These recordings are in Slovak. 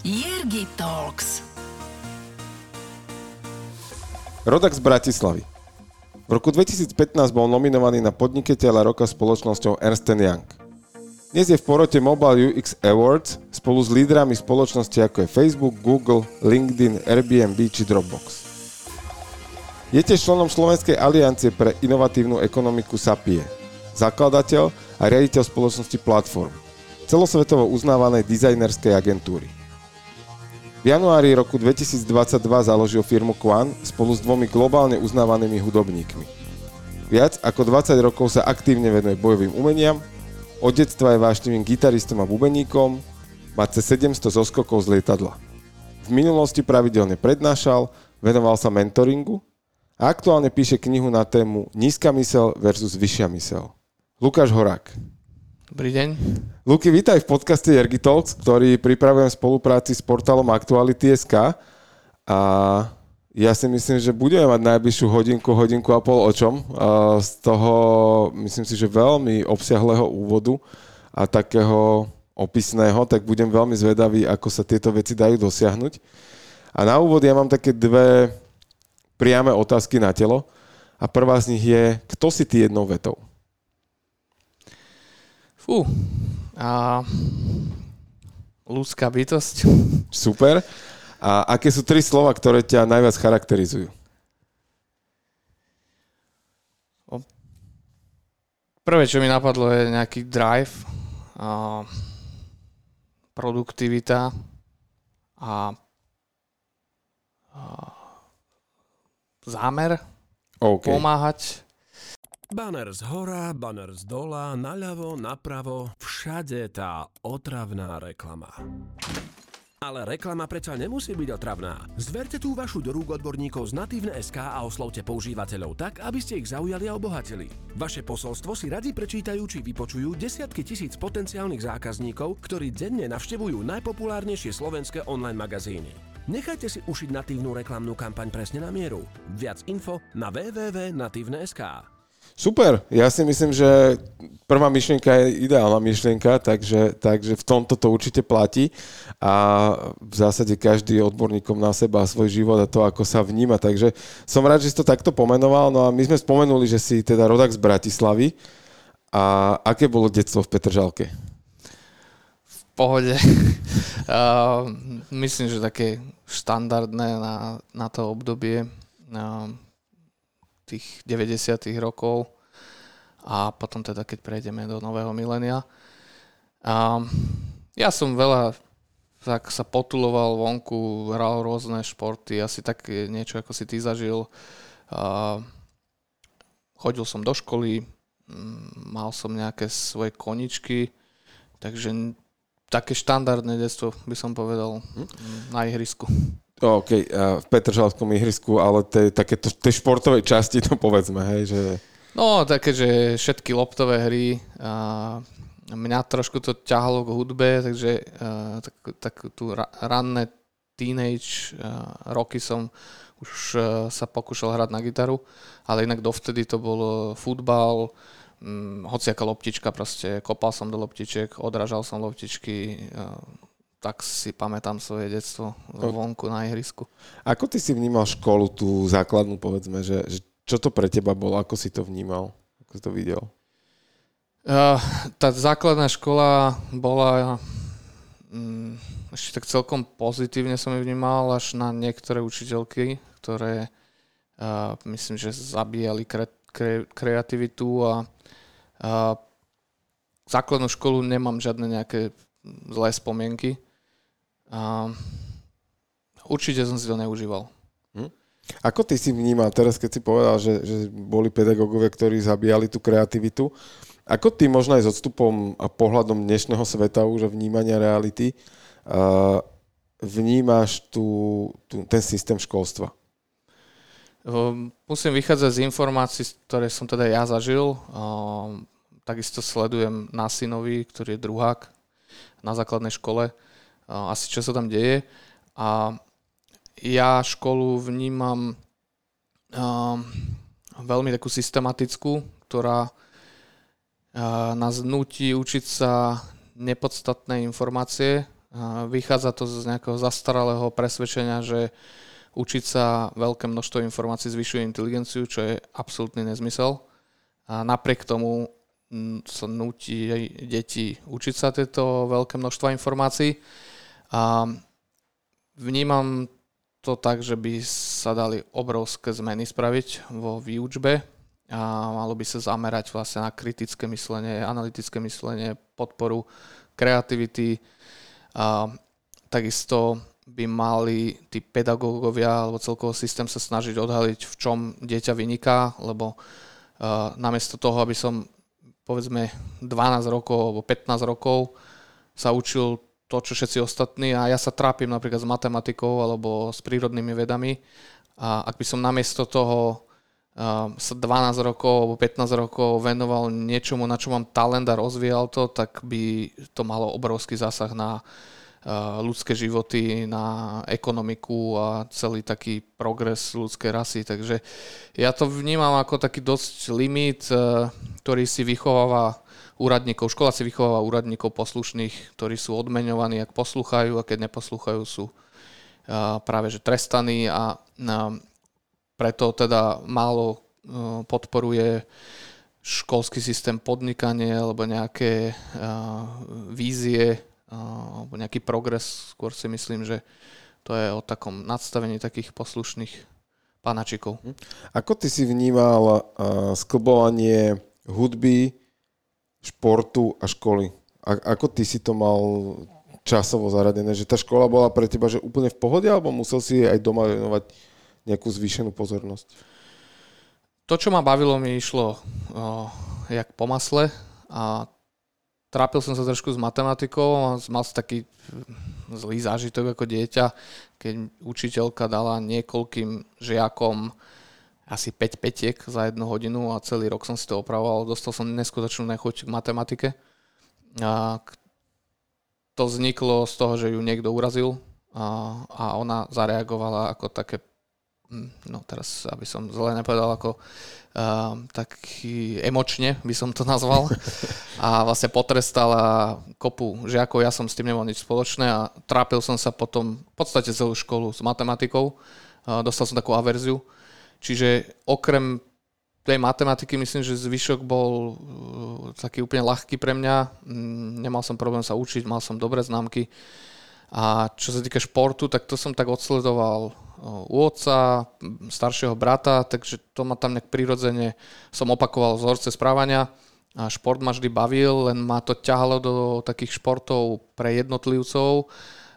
Jirgi Talks. Rodak z Bratislavy. V roku 2015 bol nominovaný na podnikateľa roka spoločnosťou Ernst Young. Dnes je v porote Mobile UX Awards spolu s lídrami spoločnosti ako je Facebook, Google, LinkedIn, Airbnb či Dropbox. Je tiež členom Slovenskej aliancie pre inovatívnu ekonomiku SAPIE, zakladateľ a riaditeľ spoločnosti Platform, celosvetovo uznávanej dizajnerskej agentúry. V januári roku 2022 založil firmu Quan spolu s dvomi globálne uznávanými hudobníkmi. Viac ako 20 rokov sa aktívne venuje bojovým umeniam, od detstva je vášnivým gitaristom a bubeníkom, má cez 700 zoskokov z lietadla. V minulosti pravidelne prednášal, venoval sa mentoringu a aktuálne píše knihu na tému Nízka mysel versus vyššia mysel. Lukáš Horák. Dobrý deň. Luky, vítaj v podcaste Jergy Talks, ktorý pripravujem v spolupráci s portálom Aktuality.sk a ja si myslím, že budeme mať najbližšiu hodinku, hodinku a pol o čom. Z toho myslím si, že veľmi obsiahleho úvodu a takého opisného, tak budem veľmi zvedavý, ako sa tieto veci dajú dosiahnuť. A na úvod ja mám také dve priame otázky na telo. A prvá z nich je, kto si ty jednou vetou? Fú. A... Ľudská bytosť. Super. A aké sú tri slova, ktoré ťa najviac charakterizujú? Prvé, čo mi napadlo, je nejaký drive, a produktivita a, a zámer okay. pomáhať Banner z hora, banner z dola, naľavo, napravo, všade tá otravná reklama. Ale reklama predsa nemusí byť otravná. Zverte tú vašu do rúk odborníkov z Natívne SK a oslovte používateľov tak, aby ste ich zaujali a obohatili. Vaše posolstvo si radi prečítajú či vypočujú desiatky tisíc potenciálnych zákazníkov, ktorí denne navštevujú najpopulárnejšie slovenské online magazíny. Nechajte si ušiť natívnu reklamnú kampaň presne na mieru. Viac info na www.natívne.sk. Super, ja si myslím, že prvá myšlienka je ideálna myšlienka, takže, takže v tomto to určite platí a v zásade každý je odborníkom na seba a svoj život a to, ako sa vníma. Takže som rád, že si to takto pomenoval. No a my sme spomenuli, že si teda rodak z Bratislavy. A aké bolo detstvo v Petržalke? V pohode. uh, myslím, že také štandardné na, na to obdobie. Uh, tých 90. rokov a potom teda, keď prejdeme do nového milénia. A ja som veľa tak sa potuloval vonku, hral rôzne športy, asi tak niečo, ako si ty zažil. A chodil som do školy, mal som nejaké svoje koničky, takže také štandardné detstvo by som povedal hm? na ihrisku. OK, v Petržalskom ihrisku, ale tej, také tej športovej časti to povedzme, hej, že... No, také, že všetky loptové hry a mňa trošku to ťahalo k hudbe, takže a, tak, tak tu ranné teenage roky som už sa pokúšal hrať na gitaru, ale inak dovtedy to bol futbal, hm, hociaká loptička, proste kopal som do loptiček, odrážal som loptičky, tak si pamätám svoje detstvo vonku na ihrisku. Ako ty si vnímal školu, tú základnú, povedzme, že, že čo to pre teba bolo, ako si to vnímal, ako si to videl? Uh, tá základná škola bola um, ešte tak celkom pozitívne som ju vnímal, až na niektoré učiteľky, ktoré uh, myslím, že zabíjali kre, kre, kreativitu a uh, základnú školu nemám žiadne nejaké zlé spomienky. A určite som si to neužíval. Hm? Ako ty si vnímal teraz, keď si povedal, že, že boli pedagógovia, ktorí zabíjali tú kreativitu, ako ty možno aj s odstupom a pohľadom dnešného sveta už vnímania reality uh, vnímaš tú, tú, ten systém školstva? Musím vychádzať z informácií, ktoré som teda ja zažil. Takisto sledujem na synovi, ktorý je druhák na základnej škole asi čo sa tam deje. A ja školu vnímam veľmi takú systematickú, ktorá nás nutí učiť sa nepodstatné informácie Vychádza to z nejakého zastaralého presvedčenia, že učiť sa veľké množstvo informácií zvyšuje inteligenciu, čo je absolútny nezmysel. A napriek tomu sa nutí deti učiť sa tieto veľké množstva informácií. A vnímam to tak, že by sa dali obrovské zmeny spraviť vo výučbe a malo by sa zamerať vlastne na kritické myslenie, analytické myslenie, podporu kreativity. A takisto by mali tí pedagógovia alebo celkovo systém sa snažiť odhaliť, v čom dieťa vyniká, lebo uh, namiesto toho, aby som povedzme 12 rokov alebo 15 rokov sa učil to, čo všetci ostatní a ja sa trápim napríklad s matematikou alebo s prírodnými vedami a ak by som namiesto toho uh, sa 12 rokov alebo 15 rokov venoval niečomu, na čo mám talent a rozvíjal to, tak by to malo obrovský zásah na ľudské životy, na ekonomiku a celý taký progres ľudskej rasy. Takže ja to vnímam ako taký dosť limit, uh, ktorý si vychováva úradníkov. Škola si vychováva úradníkov poslušných, ktorí sú odmeňovaní, ak poslúchajú a keď neposlúchajú, sú práve že trestaní a preto teda málo podporuje školský systém podnikanie alebo nejaké vízie alebo nejaký progres. Skôr si myslím, že to je o takom nadstavení takých poslušných panačikov. Ako ty si vnímal sklbovanie hudby, športu a školy. A, ako ty si to mal časovo zaradené? Že tá škola bola pre teba že úplne v pohode, alebo musel si aj doma venovať nejakú zvýšenú pozornosť? To, čo ma bavilo, mi išlo o, jak po masle a trápil som sa trošku s matematikou a mal som taký zlý zážitok ako dieťa, keď učiteľka dala niekoľkým žiakom asi 5 petiek za jednu hodinu a celý rok som si to opravoval. Dostal som neskutočnú nechuť k matematike. A to vzniklo z toho, že ju niekto urazil a, a ona zareagovala ako také, hm, no teraz, aby som zle nepovedal, ako uh, taký emočne by som to nazval. A vlastne potrestala kopu žiakov, ja som s tým nemal nič spoločné a trápil som sa potom v podstate celú školu s matematikou. Uh, dostal som takú averziu Čiže okrem tej matematiky myslím, že zvyšok bol uh, taký úplne ľahký pre mňa. Mm, nemal som problém sa učiť, mal som dobré známky. A čo sa týka športu, tak to som tak odsledoval uh, u otca, staršieho brata, takže to ma tam nejak prirodzene, som opakoval vzorce správania a šport ma vždy bavil, len ma to ťahalo do takých športov pre jednotlivcov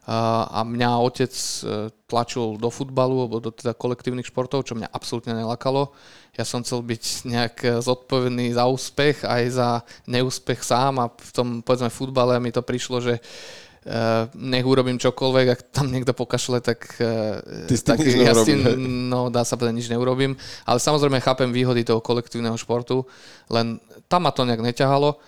a mňa otec e, tlačil do futbalu alebo do teda kolektívnych športov, čo mňa absolútne nelakalo. Ja som chcel byť nejak zodpovedný za úspech aj za neúspech sám a v tom povedzme futbale mi to prišlo, že Uh, nech urobím čokoľvek, ak tam niekto pokašle, tak, Ty tak ja s tým, no dá sa povedať, nič neurobím. Ale samozrejme chápem výhody toho kolektívneho športu, len tam ma to nejak neťahalo.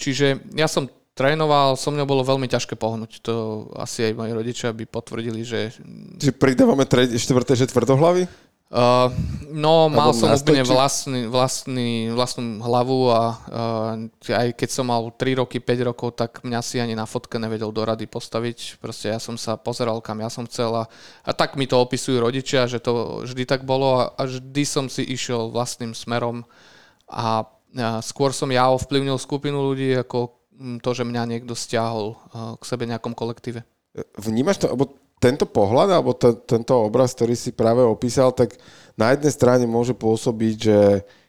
Čiže ja som trénoval, so mnou bolo veľmi ťažké pohnúť. To asi aj moji rodičia by potvrdili, že... Čiže pridávame tre- štvrté, že tvrdohlavy? Uh, no, mal som úplne vlastný, vlastný, vlastnú hlavu a uh, aj keď som mal 3 roky, 5 rokov, tak mňa si ani na fotke nevedel do rady postaviť. Proste ja som sa pozeral, kam ja som chcel a, a tak mi to opisujú rodičia, že to vždy tak bolo a, a vždy som si išiel vlastným smerom a, a skôr som ja ovplyvnil skupinu ľudí ako to, že mňa niekto stiahol k sebe nejakom kolektíve. Vnímaš to, alebo tento pohľad, alebo t- tento obraz, ktorý si práve opísal, tak na jednej strane môže pôsobiť, že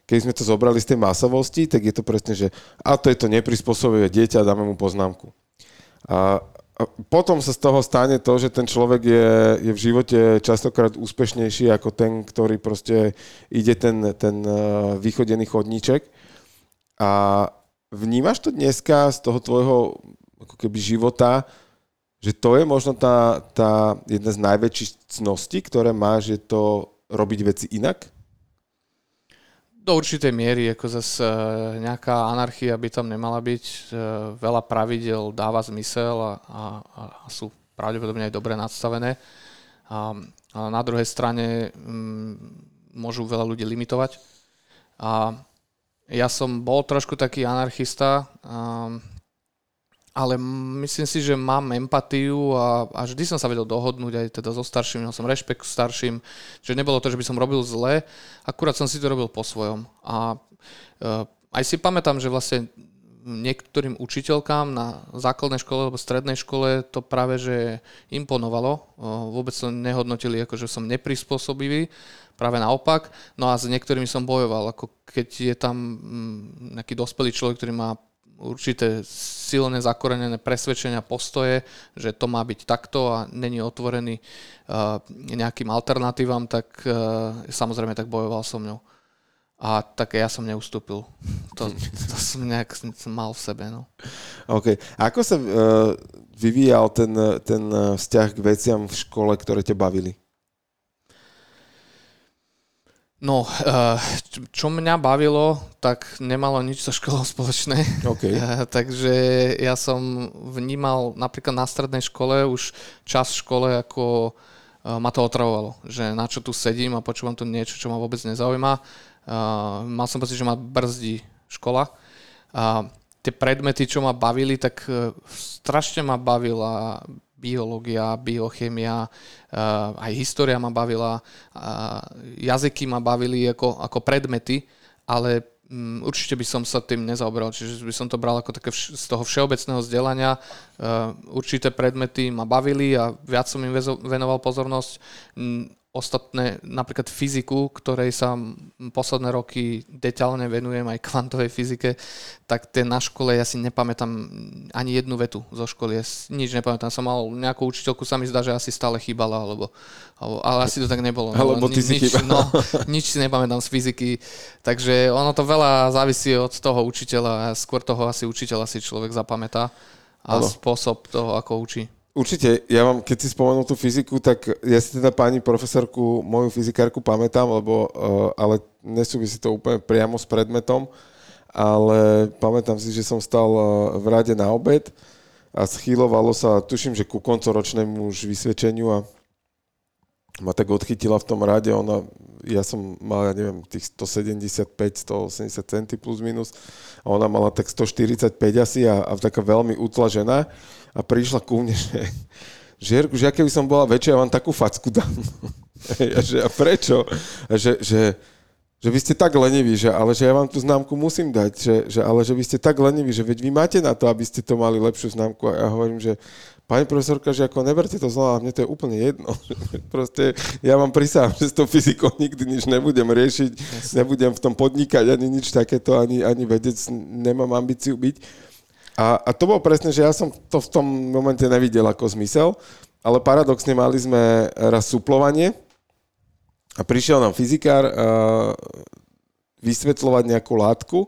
keď sme to zobrali z tej masovosti, tak je to presne, že a to je to neprispôsobivé dieťa, dáme mu poznámku. A, potom sa z toho stane to, že ten človek je, je v živote častokrát úspešnejší ako ten, ktorý proste ide ten, ten vychodený chodníček. A, Vnímaš to dneska z toho tvojho ako keby života, že to je možno tá, tá jedna z najväčších cností, ktoré máš, je to robiť veci inak? Do určitej miery, ako zase nejaká anarchia by tam nemala byť. E, veľa pravidel dáva zmysel a, a, a sú pravdepodobne aj dobre nadstavené. A, a na druhej strane m, mm, môžu veľa ľudí limitovať. A ja som bol trošku taký anarchista, um, ale myslím si, že mám empatiu a, a vždy som sa vedel dohodnúť aj teda so starším, mal som rešpekt starším, že nebolo to, že by som robil zle, akurát som si to robil po svojom. A uh, aj si pamätám, že vlastne niektorým učiteľkám na základnej škole alebo strednej škole to práve že imponovalo. Vôbec to nehodnotili ako, že som neprispôsobivý, práve naopak. No a s niektorými som bojoval, ako keď je tam mm, nejaký dospelý človek, ktorý má určité silné zakorenené presvedčenia, postoje, že to má byť takto a není otvorený nejakým alternatívam, tak samozrejme tak bojoval so mňou. A tak ja som neustúpil. To, to som nejak mal v sebe. No. OK. Ako sa uh, vyvíjal ten, ten vzťah k veciam v škole, ktoré ťa bavili? No, uh, čo mňa bavilo, tak nemalo nič so školou spoločné. Okay. Uh, takže ja som vnímal napríklad na strednej škole už čas v škole ako ma to otravovalo, že na čo tu sedím a počúvam tu niečo, čo ma vôbec nezaujíma. Uh, mal som pocit, že ma brzdí škola. Uh, tie predmety, čo ma bavili, tak uh, strašne ma bavila biológia, biochemia, aj história ma bavila, jazyky ma bavili ako, ako predmety, ale mm, určite by som sa tým nezaoberal, čiže by som to bral ako také vš- z toho všeobecného vzdelania. Určité predmety ma bavili a viac som im venoval pozornosť ostatné, napríklad fyziku, ktorej sa posledné roky detailne venujem, aj kvantovej fyzike, tak tie na škole ja si nepamätám ani jednu vetu zo školy. Ja nič nepamätám. Som mal nejakú učiteľku, sa mi zdá, že asi stále chýbala, alebo, alebo ale asi to tak nebolo. No, alebo ty si nič, no, nič si nepamätám z fyziky. Takže ono to veľa závisí od toho učiteľa skôr toho asi učiteľa si človek zapamätá a Halo. spôsob toho, ako učí. Určite, ja vám, keď si spomenul tú fyziku, tak ja si teda pani profesorku, moju fyzikárku pamätám, lebo, uh, ale nesúvisí to úplne priamo s predmetom, ale pamätám si, že som stal uh, v rade na obed a schýlovalo sa, tuším, že ku koncoročnému už vysvedčeniu a ma tak odchytila v tom rade, ona, ja som mal, ja neviem, tých 175, 180 cm plus minus a ona mala tak 145 asi a, a taká veľmi utlažená a prišla ku mne, že, že Jerku, že aké by som bola väčšia, ja vám takú facku dám. a, že, a prečo? A že, že, že vy ste tak leniví, že, ale že ja vám tú známku musím dať, že, že, ale že vy ste tak leniví, že veď vy máte na to, aby ste to mali lepšiu známku. A ja hovorím, že pani profesorka, že ako neberte to zlo, mne to je úplne jedno. Proste ja vám prisahám, že s tou fyzikou nikdy nič nebudem riešiť, yes. nebudem v tom podnikať ani nič takéto, ani, ani vedec, nemám ambíciu byť. A, a to bolo presne, že ja som to v tom momente nevidel ako zmysel, ale paradoxne mali sme raz suplovanie a prišiel nám fyzikár uh, vysvetľovať nejakú látku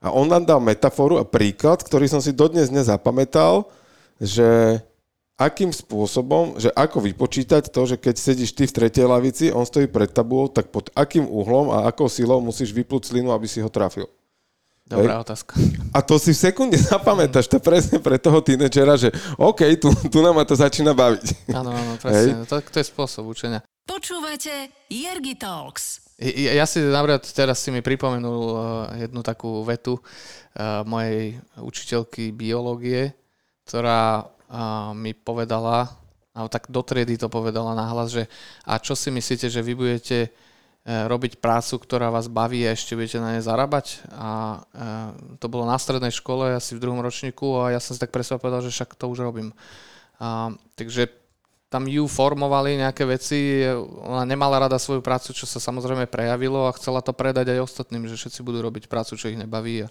a on nám dal metaforu a príklad, ktorý som si dodnes nezapamätal, že akým spôsobom, že ako vypočítať to, že keď sedíš ty v tretej lavici, on stojí pred tabulou, tak pod akým uhlom a akou silou musíš vyplúť slinu, aby si ho trafil. Dobrá Hej. otázka. A to si v sekunde zapamätáš, to presne pre toho tínedžera, že OK, tu, tu nám ma to začína baviť. Áno, áno, presne. To, to je spôsob učenia. Počúvate Jergi Talks. Ja, ja si napríklad teraz si mi pripomenul uh, jednu takú vetu uh, mojej učiteľky biológie, ktorá uh, mi povedala, alebo tak do triedy to povedala nahlas, že a čo si myslíte, že vy budete robiť prácu, ktorá vás baví a ešte budete na nej zarábať. A e, to bolo na strednej škole, asi v druhom ročníku a ja som si tak presne povedal, že však to už robím. A, takže tam ju formovali nejaké veci, ona nemala rada svoju prácu, čo sa samozrejme prejavilo a chcela to predať aj ostatným, že všetci budú robiť prácu, čo ich nebaví. A,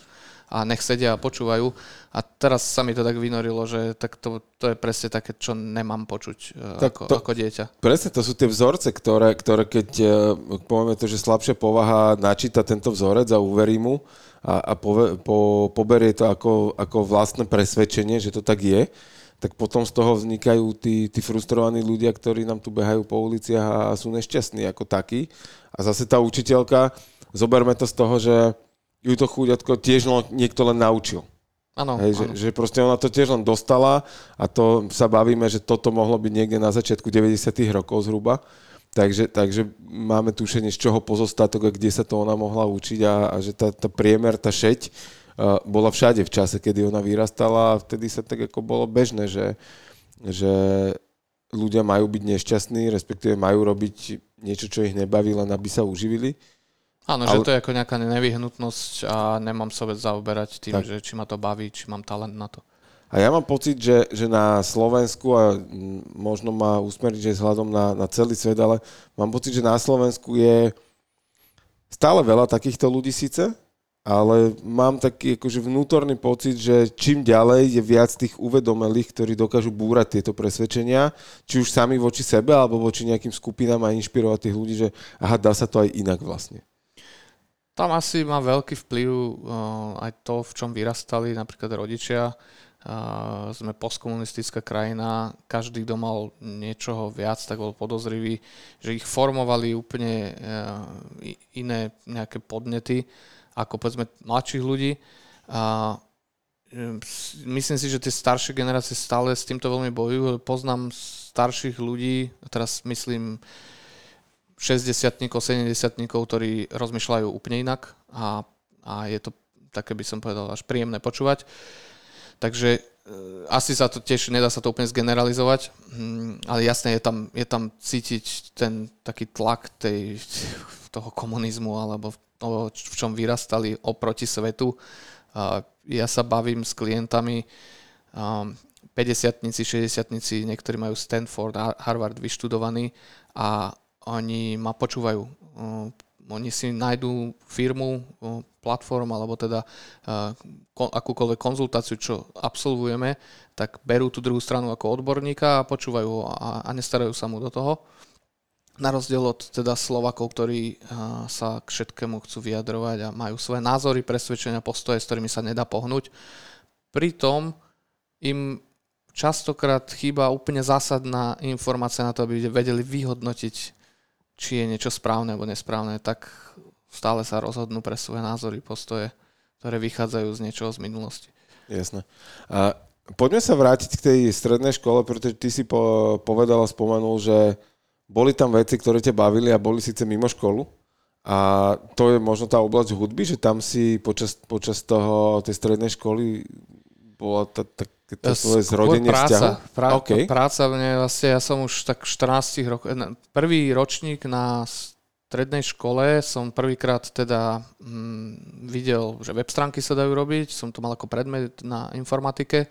a nech sedia a počúvajú. A teraz sa mi to tak vynorilo, že tak to, to je presne také, čo nemám počuť e, tak ako, to, ako dieťa. Presne, to sú tie vzorce, ktoré, ktoré keď e, povieme to, že slabšia povaha načíta tento vzorec a uverí mu a, a pove, po, poberie to ako, ako vlastné presvedčenie, že to tak je, tak potom z toho vznikajú tí, tí frustrovaní ľudia, ktorí nám tu behajú po uliciach a sú nešťastní ako takí. A zase tá učiteľka, zoberme to z toho, že ju to chúďatko tiež niekto len naučil. Áno, Hej, že, že proste ona to tiež len dostala a to sa bavíme, že toto mohlo byť niekde na začiatku 90. rokov zhruba. Takže, takže máme tušenie, z čoho pozostatok a kde sa to ona mohla učiť a, a že tá, tá priemer, tá šeť bola všade v čase, kedy ona vyrastala a vtedy sa tak ako bolo bežné, že, že ľudia majú byť nešťastní, respektíve majú robiť niečo, čo ich nebaví, len aby sa uživili. Áno, ale... že to je ako nejaká nevyhnutnosť a nemám sa vec zaoberať tým, Tak. že či ma to baví, či mám talent na to. A ja mám pocit, že, že na Slovensku, a možno ma usmeriť, že vzhľadom na, na celý svet, ale mám pocit, že na Slovensku je stále veľa takýchto ľudí síce, ale mám taký akože vnútorný pocit, že čím ďalej je viac tých uvedomelých, ktorí dokážu búrať tieto presvedčenia, či už sami voči sebe, alebo voči nejakým skupinám a inšpirovať tých ľudí, že aha, dá sa to aj inak vlastne. Tam asi má veľký vplyv uh, aj to, v čom vyrastali napríklad rodičia. Uh, sme postkomunistická krajina, každý, kto mal niečoho viac, tak bol podozrivý, že ich formovali úplne uh, iné nejaké podnety ako povedzme mladších ľudí. A s- myslím si, že tie staršie generácie stále s týmto veľmi bojujú. Poznám starších ľudí, teraz myslím 60 70 ktorí rozmýšľajú úplne inak a, a je to také by som povedal až príjemné počúvať. Takže e, asi sa to tiež nedá sa to úplne zgeneralizovať, hm, ale jasne je tam, je tam cítiť ten taký tlak tej, toho komunizmu alebo v čom vyrastali oproti svetu. Ja sa bavím s klientami, um, 50-tnici, 60 niektorí majú Stanford, Har- Harvard vyštudovaní a oni ma počúvajú. Uh, Oni si nájdú firmu, uh, platform alebo teda uh, ko- akúkoľvek konzultáciu, čo absolvujeme, tak berú tú druhú stranu ako odborníka a počúvajú ho a nestarajú sa mu do toho. Na rozdiel od teda Slovakov, ktorí uh, sa k všetkému chcú vyjadrovať a majú svoje názory, presvedčenia, postoje, s ktorými sa nedá pohnúť. Pritom im častokrát chýba úplne zásadná informácia na to, aby vedeli vyhodnotiť, či je niečo správne alebo nesprávne, tak stále sa rozhodnú pre svoje názory, postoje, ktoré vychádzajú z niečoho z minulosti. Jasné. A poďme sa vrátiť k tej strednej škole, pretože ty si po, povedal a spomenul, že boli tam veci, ktoré ťa bavili a boli síce mimo školu. A to je možno tá oblasť hudby, že tam si počas, počas toho, tej strednej školy bola tá, tá, svoje Skôr zrodenie práca, vzťahu? Prá, OK. Práca mne vlastne, ja som už tak 14 rokov, prvý ročník na strednej škole som prvýkrát teda mm, videl, že web stránky sa dajú robiť, som to mal ako predmet na informatike.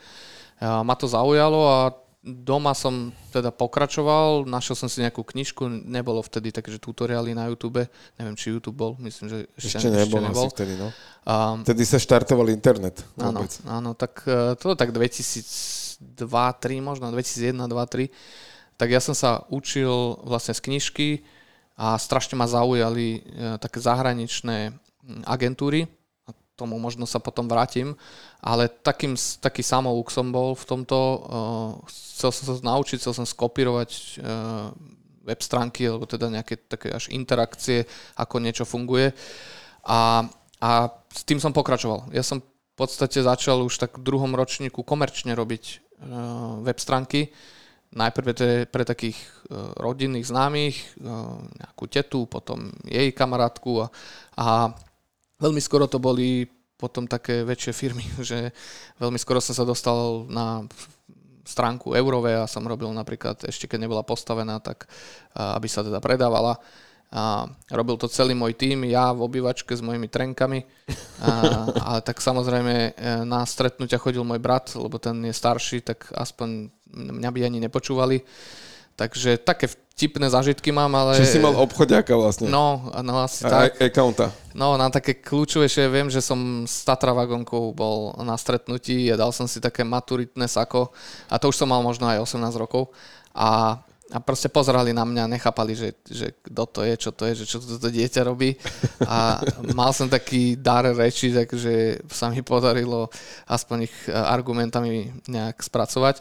A ma to zaujalo a doma som teda pokračoval, našiel som si nejakú knižku, nebolo vtedy také, že tutoriály na YouTube, neviem, či YouTube bol, myslím, že ešte, Ešte nebol, asi vtedy, no. A, Vtedy sa štartoval internet. Áno, vôbec. áno, tak e, to tak 2002, 2003 možno, 2001, 2003. Tak ja som sa učil vlastne z knižky a strašne ma zaujali e, také zahraničné agentúry. Tomu možno sa potom vrátim. Ale takým, taký samouk som bol v tomto. e, Chcel som sa naučiť, chcel som skopírovať e, web stránky, alebo teda nejaké také až interakcie, ako niečo funguje. A, a s tým som pokračoval. Ja som v podstate začal už tak v druhom ročníku komerčne robiť uh, web stránky. Najprv je pre takých uh, rodinných známych, uh, nejakú tetu, potom jej kamarátku a, a veľmi skoro to boli potom také väčšie firmy, že veľmi skoro som sa dostal na stránku Eurové a som robil napríklad, ešte keď nebola postavená, tak aby sa teda predávala. A robil to celý môj tým, ja v obývačke s mojimi trenkami. A, ale tak samozrejme e, na stretnutia chodil môj brat, lebo ten je starší, tak aspoň mňa by ani nepočúvali. Takže také vtipné zážitky mám, ale... Čiže si mal obchodiaka vlastne. No, no asi a tak. accounta. No, na také kľúčovejšie viem, že som s Tatra vagonkou bol na stretnutí a dal som si také maturitné sako a to už som mal možno aj 18 rokov a, a proste pozerali na mňa, nechápali, že, že kto to je, čo to je, že čo toto dieťa robí a mal som taký dar reči, takže sa mi podarilo aspoň ich argumentami nejak spracovať.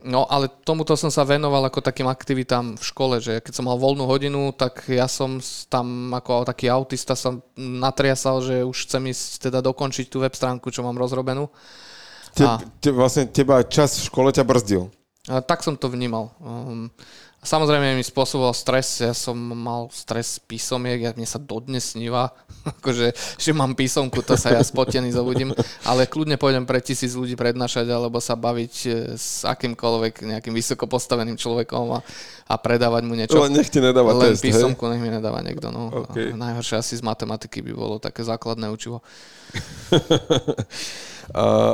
No ale tomuto som sa venoval ako takým aktivitám v škole, že keď som mal voľnú hodinu, tak ja som tam ako taký autista som natriasal, že už chcem ísť teda dokončiť tú web stránku, čo mám rozrobenú. Te, A- te, vlastne teba čas v škole ťa brzdil. A tak som to vnímal. Um, A samozrejme mi spôsoboval stres, ja som mal stres z písomiek, ja, mne sa dodnes sníva, akože, že mám písomku, to sa ja spotený zobudím, ale kľudne pôjdem pre tisíc ľudí prednášať alebo sa baviť e, s akýmkoľvek nejakým vysoko postaveným človekom a, a predávať mu niečo. Len nech ti nedáva Len test, písomku nech mi nedáva niekto. No. Okay. Najhoršie asi z matematiky by bolo také základné učivo. uh,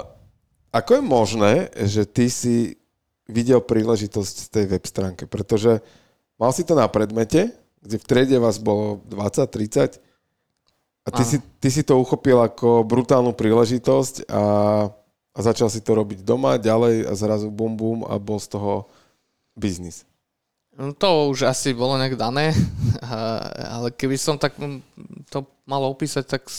ako je možné, že ty si videl príležitosť z tej web stránke, pretože mal si to na predmete, kde v triede vás bolo 20-30 a ty si, ty si to uchopil ako brutálnu príležitosť a, a začal si to robiť doma, ďalej a zrazu bum bum a bol z toho biznis. No to už asi bolo nejak dané, ale keby som tak to mal opísať, tak e,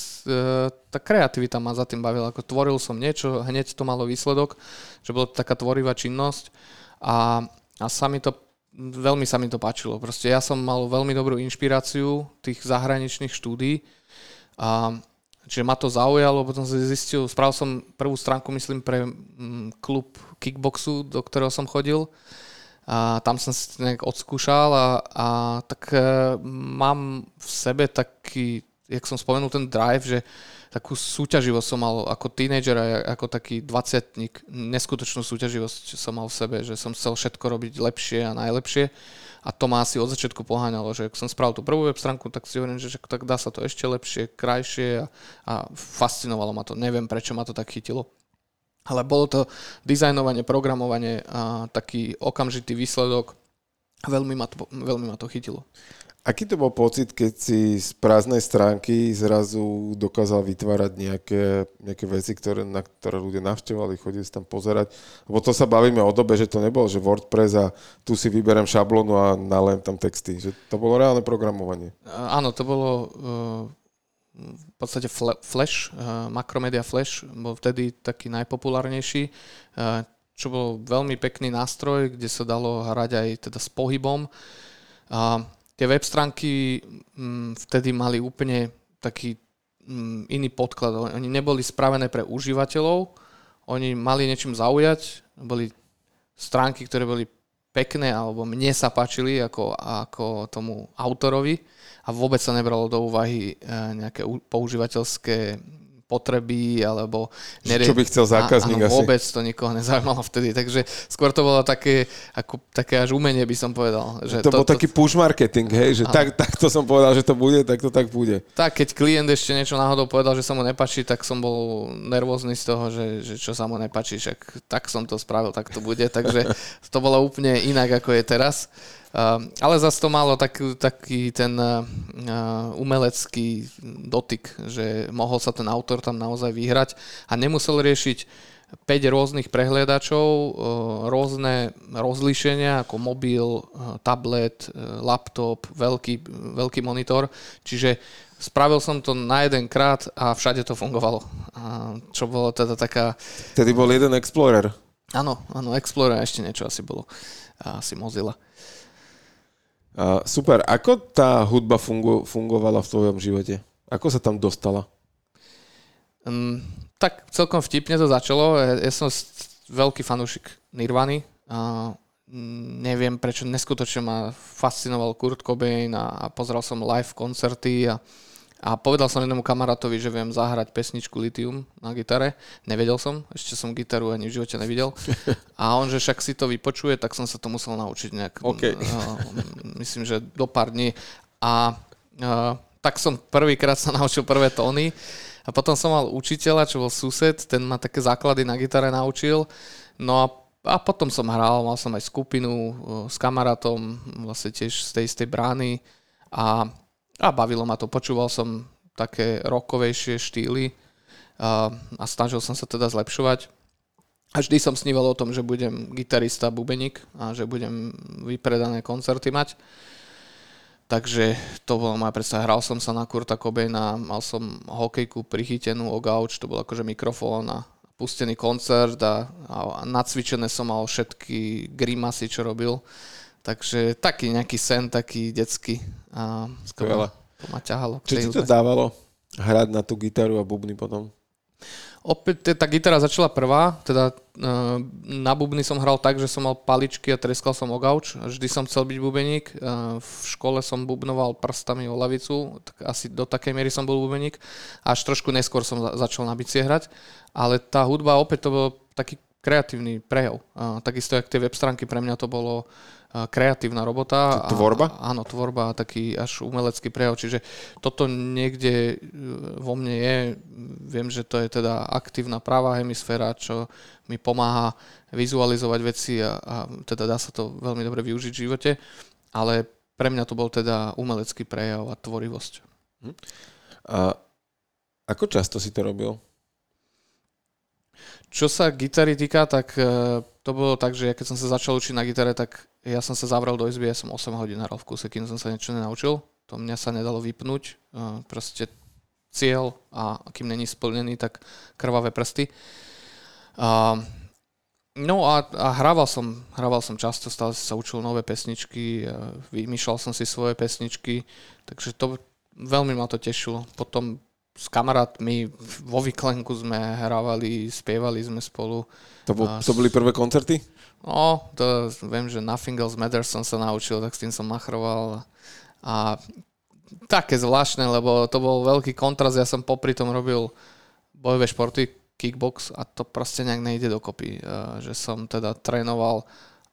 tá kreativita ma za tým bavila. Ako tvoril som niečo, hneď to malo výsledok, že bola to taká tvorivá činnosť a, a sa mi to, veľmi sa mi to páčilo. Proste ja som mal veľmi dobrú inšpiráciu tých zahraničných štúdí a Čiže ma to zaujalo, potom som zistil, spravil som prvú stránku, myslím, pre mm, klub kickboxu, do ktorého som chodil a tam som si nejak odskúšal a, a tak e, mám v sebe taký, jak som spomenul ten drive, že takú súťaživosť som mal ako tínedžer a ako taký dvaciatník, neskutočnú súťaživosť som mal v sebe, že som chcel všetko robiť lepšie a najlepšie. A to ma asi od začiatku poháňalo, že ak som spravil tú prvú web stránku, tak si hovorím, že tak dá sa to ešte lepšie, krajšie a, a fascinovalo ma to. Neviem, prečo ma to tak chytilo ale bolo to dizajnovanie, programovanie a taký okamžitý výsledok. Veľmi ma to, veľmi ma to chytilo. Aký to bol pocit, keď si z prázdnej stránky zrazu dokázal vytvárať nejaké, nejaké veci, ktoré, na ktoré ľudia navštevovali, chodili si tam pozerať? Lebo to sa bavíme o dobe, že to nebolo, že WordPress a tu si vyberiem šablónu a nalém tam texty. Že to bolo reálne programovanie. Áno, to bolo uh v podstate Flash, uh, Macromedia Flash bol vtedy taký najpopulárnejší, uh, čo bol veľmi pekný nástroj, kde sa dalo hrať aj teda s pohybom. A tie web stránky um, vtedy mali úplne taký um, iný podklad. Oni neboli spravené pre užívateľov, oni mali niečím zaujať, boli stránky, ktoré boli pekné alebo mne sa páčili ako, ako tomu autorovi a vôbec sa nebralo do úvahy e, nejaké používateľské potreby, alebo... Nere... Čo by chcel zákazník asi. vôbec to nikoho nezaujímalo vtedy, takže skôr to bolo také, ako, také až umenie by som povedal. Že to, to bol to, taký push marketing, hej, že tak, tak to som povedal, že to bude, tak to tak bude. Tak, keď klient ešte niečo náhodou povedal, že sa mu nepačí, tak som bol nervózny z toho, že, že čo sa mu nepačí, však tak som to spravil, tak to bude, takže to bolo úplne inak, ako je teraz. Ehm, ale zase to malo tak, taký ten uh, umelecký dotyk, že mohol sa ten autor tam naozaj vyhrať a nemusel riešiť 5 rôznych prehliadačov, uh, rôzne rozlíšenia ako mobil, tablet, laptop, veľký, veľký monitor. Čiže spravil som to na jeden krát a všade to fungovalo. A čo bolo teda taká... Tedy bol jeden Explorer. Áno, áno, Explorer a ešte niečo asi bolo. Asi Mozilla. Uh, super. Ako tá hudba fungu- fungovala v tvojom živote? Ako sa tam dostala? Um, tak celkom vtipne to začalo. Ja, ja som veľký fanúšik Nirvany. A neviem prečo neskutočne ma fascinoval Kurt Cobain a, a pozeral som live koncerty a a povedal som jednému kamarátovi, že viem zahrať pesničku Lithium na gitare. Nevedel som, ešte som gitaru ani v živote nevidel. A on, že však si to vypočuje, tak som sa to musel naučiť nejak. Okay. Uh, myslím, že do pár dní. A uh, tak som prvýkrát sa naučil prvé tóny. A potom som mal učiteľa, čo bol sused, ten ma také základy na gitare naučil. No a a potom som hral, mal som aj skupinu uh, s kamarátom, vlastne tiež z tej istej brány. A a bavilo ma to. Počúval som také rokovejšie štýly a, a snažil som sa teda zlepšovať. A vždy som sníval o tom, že budem gitarista, bubeník a že budem vypredané koncerty mať. Takže to bola moja predstava. Hral som sa na Kurta Cobaina, mal som hokejku prichytenú o gauč, to bol akože mikrofón a pustený koncert a, a nacvičené som mal všetky grimasy, čo robil. Takže taký nejaký sen, taký detský. A Skvelé. To ma ťahalo. Čo ti to dávalo? Hrať na tú gitaru a bubny potom? Opäť tá gitara začala prvá, teda na bubny som hral tak, že som mal paličky a treskal som o gauč. Vždy som chcel byť bubeník. V škole som bubnoval prstami o lavicu, tak asi do takej miery som bol bubeník. Až trošku neskôr som začal na bicie hrať. Ale tá hudba opäť to bol taký kreatívny prejav. Takisto, jak tie web stránky, pre mňa to bolo kreatívna robota. Tvorba? A, áno, tvorba a taký až umelecký prejav. Čiže toto niekde e, vo mne je. Viem, že to je teda aktívna práva hemisféra, čo mi pomáha vizualizovať veci a, a teda dá sa to veľmi dobre využiť v živote. Ale pre mňa to bol teda umelecký prejav a tvorivosť. Hm. A ako často si to robil? Čo sa gitary týka, tak e, to bolo tak, že keď som sa začal učiť na gitare, tak ja som sa zavrel do izby, ja som 8 hodín hral v kuse, kým som sa niečo nenaučil. To mňa sa nedalo vypnúť. Proste cieľ a kým není splnený, tak krvavé prsty. No a, a hrával, som, hrával som často, stále sa učil nové pesničky, vymýšľal som si svoje pesničky, takže to veľmi ma to tešilo. Potom s kamarátmi vo Vyklenku sme hrávali, spievali sme spolu. To, bol, to boli prvé koncerty? No, to viem, že Nothing Else Matters som sa naučil, tak s tým som machroval. A také zvláštne, lebo to bol veľký kontrast. Ja som popri tom robil bojové športy, kickbox a to proste nejak nejde dokopy. Že som teda trénoval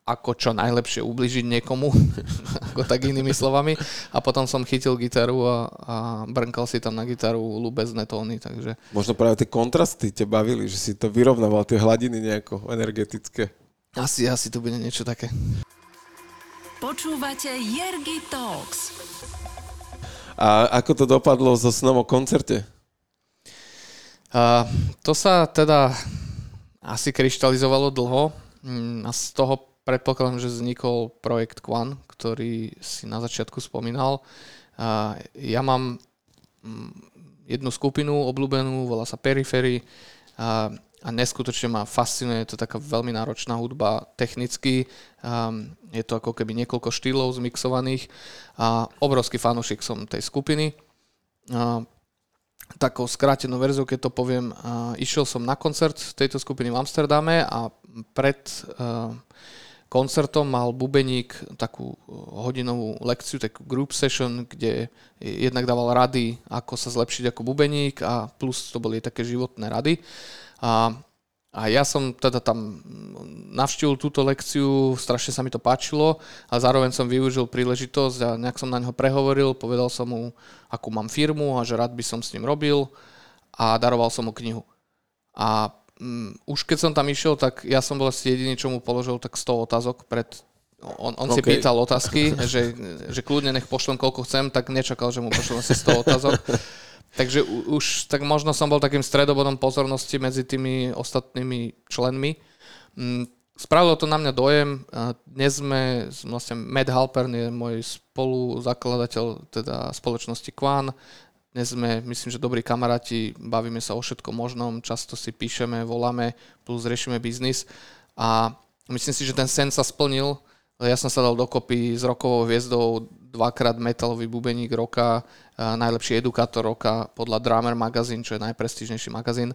ako čo najlepšie ubližiť niekomu, ako tak inými slovami. A potom som chytil gitaru a, a brnkal si tam na gitaru ľubezné tóny, takže... Možno práve tie kontrasty te bavili, že si to vyrovnával, tie hladiny nejako energetické. Asi, asi to bude niečo také. Počúvate Jergy Talks. A ako to dopadlo so snom o koncerte? A, to sa teda asi kryštalizovalo dlho mm, a z toho predpokladám, že vznikol projekt Quan, ktorý si na začiatku spomínal. A ja mám mm, jednu skupinu obľúbenú, volá sa Periphery. A a neskutočne ma fascinuje, je to taká veľmi náročná hudba technicky, je to ako keby niekoľko štýlov zmixovaných a obrovský fanúšik som tej skupiny. Uh, takou skrátenou verziou, keď to poviem, išiel som na koncert tejto skupiny v Amsterdame a pred uh, koncertom mal bubeník takú hodinovú lekciu, takú group session, kde jednak dával rady, ako sa zlepšiť ako bubeník a plus to boli také životné rady. A, a ja som teda tam navštívil túto lekciu, strašne sa mi to páčilo a zároveň som využil príležitosť a nejak som na neho prehovoril, povedal som mu, akú mám firmu a že rád by som s ním robil a daroval som mu knihu. A um, už keď som tam išiel, tak ja som bol asi jediný, čo mu položil tak 100 otázok pred on, on okay. si pýtal otázky, že, že kľudne nech pošlem koľko chcem, tak nečakal, že mu pošlem asi 100 otázok. Takže už tak možno som bol takým stredobodom pozornosti medzi tými ostatnými členmi. Mm, spravilo to na mňa dojem. Dnes sme, vlastne Matt Halpern je môj spoluzakladateľ teda spoločnosti Quan. Dnes sme, myslím, že dobrí kamaráti, bavíme sa o všetkom možnom, často si píšeme, voláme, plus riešime biznis. A myslím si, že ten sen sa splnil. Ja som sa dal dokopy s rokovou hviezdou dvakrát metalový bubeník roka, najlepší edukátor roka podľa Drummer Magazine, čo je najprestížnejší magazín.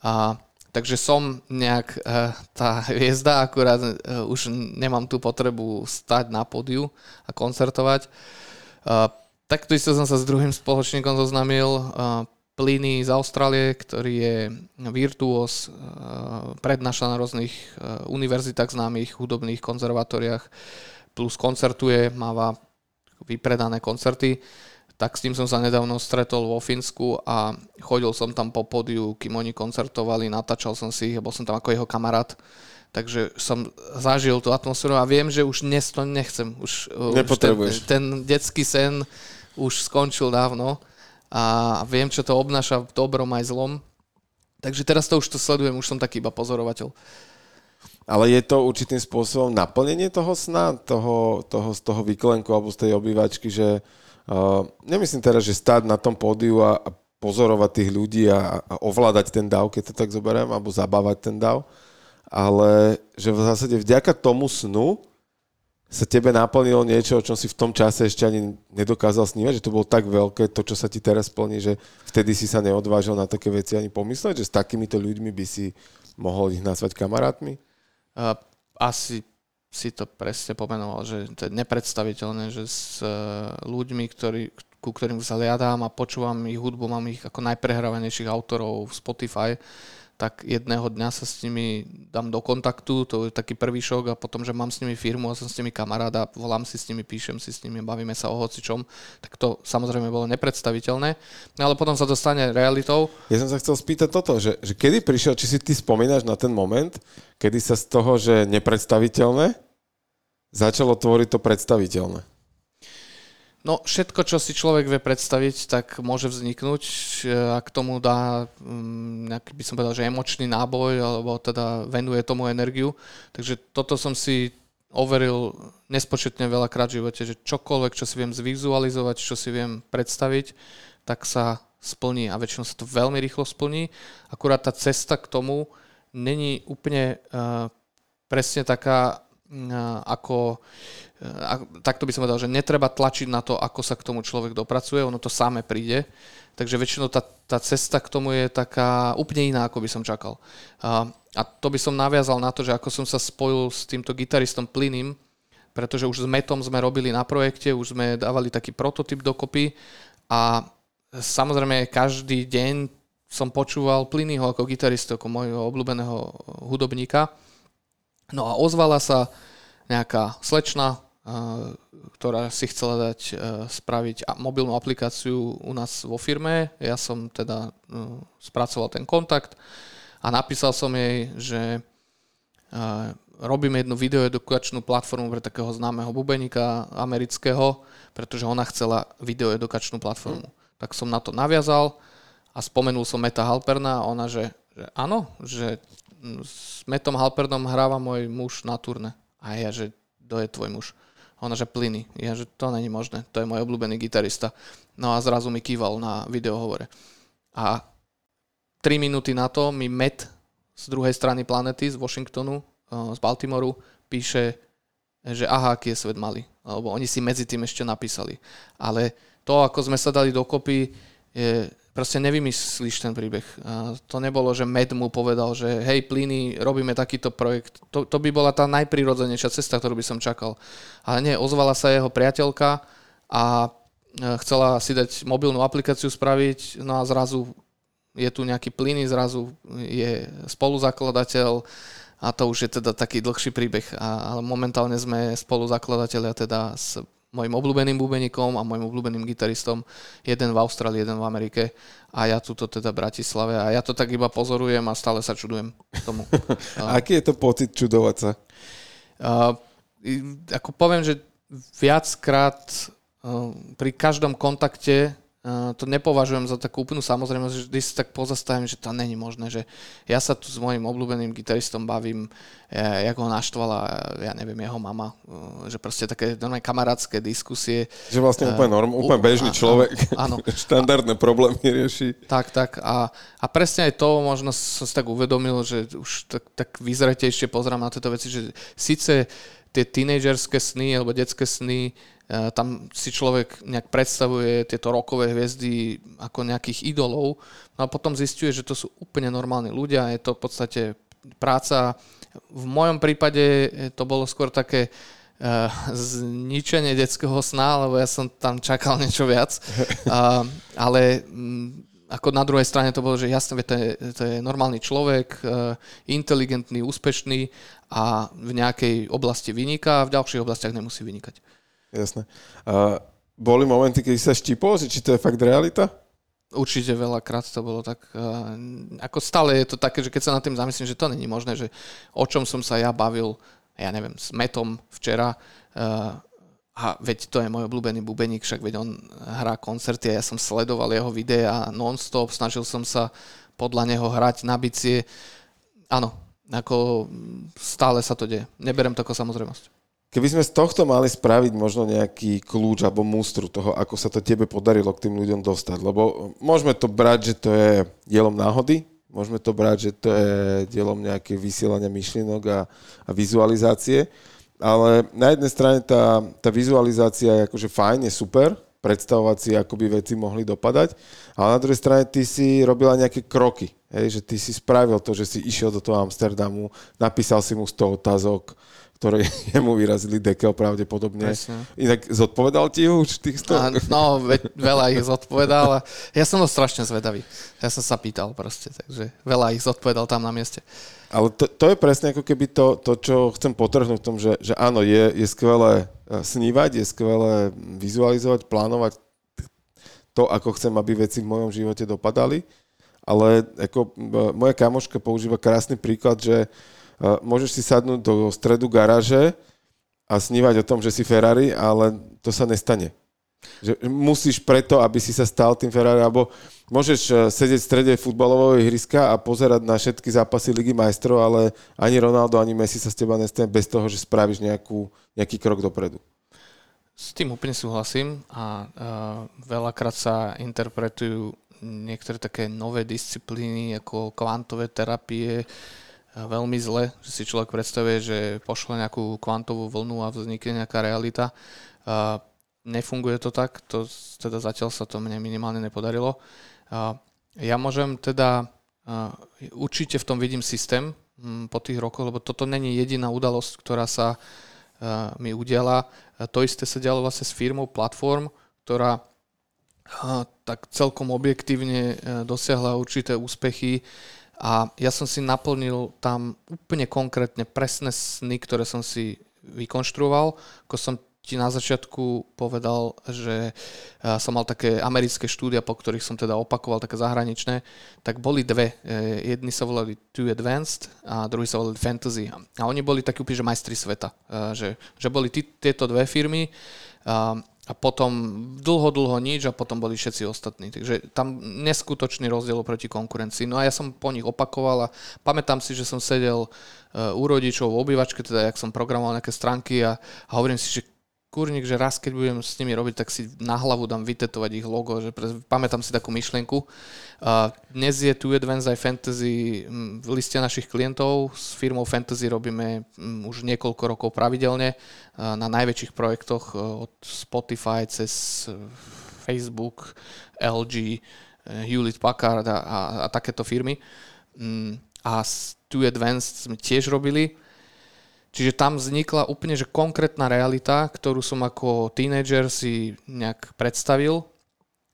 A, takže som nejak uh, tá hviezda, akurát uh, už nemám tú potrebu stať na pódiu a koncertovať. Takto isto som sa s druhým spoločníkom zoznámil, Pliny z Austrálie, ktorý je virtuós, prednáša na rôznych univerzitách známych, hudobných konzervatóriách, plus koncertuje, máva vypredané koncerty, tak s tým som sa nedávno stretol vo Fínsku a chodil som tam po pódiu, kým oni koncertovali, natáčal som si ich bol som tam ako jeho kamarát. Takže som zažil tú atmosféru a viem, že už dnes to nechcem. Už, už ten, ten detský sen už skončil dávno a viem, čo to obnáša dobrom aj zlom. Takže teraz to už to sledujem, už som taký iba pozorovateľ. Ale je to určitým spôsobom naplnenie toho sna, toho, toho, z toho vyklenku alebo z tej obývačky, že uh, nemyslím teraz, že stáť na tom pódiu a, a pozorovať tých ľudí a, a ovládať ten dav, keď to tak zoberiem, alebo zabávať ten dav, ale že v zásade vďaka tomu snu sa tebe naplnilo niečo, o čom si v tom čase ešte ani nedokázal snívať, že to bolo tak veľké, to, čo sa ti teraz plní, že vtedy si sa neodvážil na také veci ani pomysleť, že s takýmito ľuďmi by si mohol ich nazvať kamarátmi? Asi si to presne pomenoval, že to je nepredstaviteľné, že s uh, ľuďmi, ktorí, ku ktorým sa liadám a počúvam ich hudbu, mám ich ako najprehrávanejších autorov v Spotify, tak jedného dňa sa s nimi dám do kontaktu, to je taký prvý šok a potom, že mám s nimi firmu a som s nimi kamaráda, volám si s nimi, píšem si s nimi, bavíme sa o hocičom, tak to samozrejme bolo nepredstaviteľné, ale potom sa to stane realitou. Ja som sa chcel spýtať toto, že, že kedy prišiel, či si ty spomínaš na ten moment, kedy sa z toho, že nepredstaviteľné, začalo tvoriť to predstaviteľné? No všetko, čo si človek vie predstaviť, tak môže vzniknúť a k tomu dá mm, nejaký by som povedal, že emočný náboj alebo teda venuje tomu energiu. Takže toto som si overil nespočetne veľakrát v živote, že čokoľvek, čo si viem zvizualizovať, čo si viem predstaviť, tak sa splní a väčšinou sa to veľmi rýchlo splní. Akurát tá cesta k tomu není úplne uh, presne taká, ako a takto by som povedal, že netreba tlačiť na to, ako sa k tomu človek dopracuje, ono to samé príde. Takže väčšinou tá, tá cesta k tomu je taká úplne iná, ako by som čakal. A, to by som naviazal na to, že ako som sa spojil s týmto gitaristom Plynim, pretože už s Metom sme robili na projekte, už sme dávali taký prototyp dokopy a samozrejme každý deň som počúval Plynyho ako gitaristu, ako môjho obľúbeného hudobníka. No a ozvala sa nejaká slečna, ktorá si chcela dať e, spraviť mobilnú aplikáciu u nás vo firme. Ja som teda e, spracoval ten kontakt a napísal som jej, že robíme jednu videoedukačnú platformu pre takého známeho bubeníka amerického, pretože ona chcela videoedukačnú platformu. Mm. Tak som na to naviazal a spomenul som Meta Halperna a ona, že, že áno, že s Metom Halpernom hráva môj muž na turne. A ja, že kto je tvoj muž? Ona, že plyny. Ja, že to není možné. To je môj obľúbený gitarista. No a zrazu mi kýval na videohovore. A 3 minúty na to mi Matt z druhej strany planety, z Washingtonu, eh, z Baltimoru, píše, že aha, aký je svet malý. Lebo oni si medzi tým ešte napísali. Ale to, ako sme sa dali dokopy, je proste nevymyslíš ten príbeh. A to nebolo, že Med mu povedal, že hej, Pliny, robíme takýto projekt. To, to by bola tá najprirodzenejšia cesta, ktorú by som čakal. Ale nie, ozvala sa jeho priateľka a e, chcela si dať mobilnú aplikáciu spraviť, no a zrazu je tu nejaký Pliny, zrazu je spoluzakladateľ a to už je teda taký dlhší príbeh. A, ale momentálne sme spoluzakladatelia teda s mojim obľúbeným bubeníkom a mojim obľúbeným gitaristom, jeden v Austrálii, jeden v Amerike a ja tuto teda v Bratislave a ja to tak iba pozorujem a stále sa čudujem tomu. Aký je to pocit čudovať sa? Uh, ako poviem, že viackrát uh, pri každom kontakte to nepovažujem za takú úplnú samozrejmosť, že vždy si tak pozastavím, že to není možné, že ja sa tu s mojim obľúbeným gitaristom bavím, ja, jak ho naštvala, ja neviem, jeho mama, e, že proste také normálne kamarátske diskusie. Že vlastne úplne, norm, úplne bežný človek, áno, štandardné problémy rieši. Tak, tak a, a presne aj to možno som si tak uvedomil, že už tak, tak vyzretejšie pozerám na tieto veci, že síce tie tínejdžerské sny alebo detské sny tam si človek nejak predstavuje tieto rokové hviezdy ako nejakých idolov no a potom zistuje, že to sú úplne normálni ľudia, je to v podstate práca. V mojom prípade to bolo skôr také uh, zničenie detského sna, lebo ja som tam čakal niečo viac. Uh, ale um, ako na druhej strane to bolo, že jasne, to je, to je normálny človek, inteligentný, úspešný a v nejakej oblasti vyniká a v ďalších oblastiach nemusí vynikať. Jasné. A boli momenty, keď sa štipol, že či to je fakt realita? Určite veľakrát to bolo tak, ako stále je to také, že keď sa nad tým zamyslím, že to není možné, že o čom som sa ja bavil, ja neviem, s Metom včera, a veď to je môj obľúbený bubeník, však veď on hrá koncerty a ja som sledoval jeho videá non-stop, snažil som sa podľa neho hrať na bicie. Áno, ako stále sa to deje. Neberem to ako samozrejmosť. Keby sme z tohto mali spraviť možno nejaký kľúč alebo mústru toho, ako sa to tebe podarilo k tým ľuďom dostať, lebo môžeme to brať, že to je dielom náhody, môžeme to brať, že to je dielom nejaké vysielania myšlienok a, a vizualizácie, ale na jednej strane tá, tá vizualizácia je akože fajn, je super, predstavovať si, ako by veci mohli dopadať, ale na druhej strane ty si robila nejaké kroky, hej, že ty si spravil to, že si išiel do toho Amsterdamu, napísal si mu 100 otázok, ktoré jemu vyrazili dekel pravdepodobne. Presne. Inak zodpovedal ti už tých 100? A, no, ve, veľa ich zodpovedal a ja som bol strašne zvedavý. Ja som sa pýtal proste, takže veľa ich zodpovedal tam na mieste. Ale to, to je presne ako keby to, to čo chcem potrhnúť v tom, že, že áno, je, je skvelé e, snívať, je skvelé vizualizovať, plánovať to, ako chcem, aby veci v mojom živote dopadali, ale ako e, moja kamoška používa krásny príklad, že e, môžeš si sadnúť do stredu garáže a snívať o tom, že si Ferrari, ale to sa nestane. Že musíš preto, aby si sa stal tým Ferrari, alebo môžeš eh, sedieť v strede futbalového ihriska a pozerať na všetky zápasy Ligy majstrov, ale ani Ronaldo, ani Messi sa z teba nestane bez toho, že spravíš nejakú, nejaký krok dopredu. S tým úplne súhlasím a uh, veľakrát sa interpretujú niektoré také nové disciplíny ako kvantové terapie uh, veľmi zle, že si človek predstavuje, že pošle nejakú kvantovú vlnu a vznikne nejaká realita. Nefunguje to tak, to, teda zatiaľ sa to mne minimálne nepodarilo. Ja môžem teda, určite v tom vidím systém hm, po tých rokoch, lebo toto není jediná udalosť, ktorá sa mi udiala. To isté sa dialo vlastne s firmou Platform, ktorá tak celkom objektívne e, dosiahla určité úspechy a ja som si naplnil tam úplne konkrétne presné sny, ktoré som si vykonštruoval, ako som ti na začiatku povedal, že som mal také americké štúdia, po ktorých som teda opakoval, také zahraničné, tak boli dve. E, jedni sa volali Too Advanced a druhý sa volali Fantasy. A oni boli takí úplne, že majstri sveta. E, že, že boli tí, tieto dve firmy a potom dlho, dlho nič a potom boli všetci ostatní. Takže tam neskutočný rozdiel proti konkurencii. No a ja som po nich opakoval a pamätám si, že som sedel u rodičov v obývačke, teda jak som programoval nejaké stránky a, a hovorím si, že kurník, že raz, keď budem s nimi robiť, tak si na hlavu dám vytetovať ich logo, že pre, pamätám si takú myšlienku. Uh, dnes je tu Advanced aj Fantasy v liste našich klientov. S firmou Fantasy robíme už niekoľko rokov pravidelne uh, na najväčších projektoch uh, od Spotify cez Facebook, LG, Hewlett Packard a, a, a takéto firmy. Um, a tu Advanced sme tiež robili Čiže tam vznikla úplne že konkrétna realita, ktorú som ako tínedžer si nejak predstavil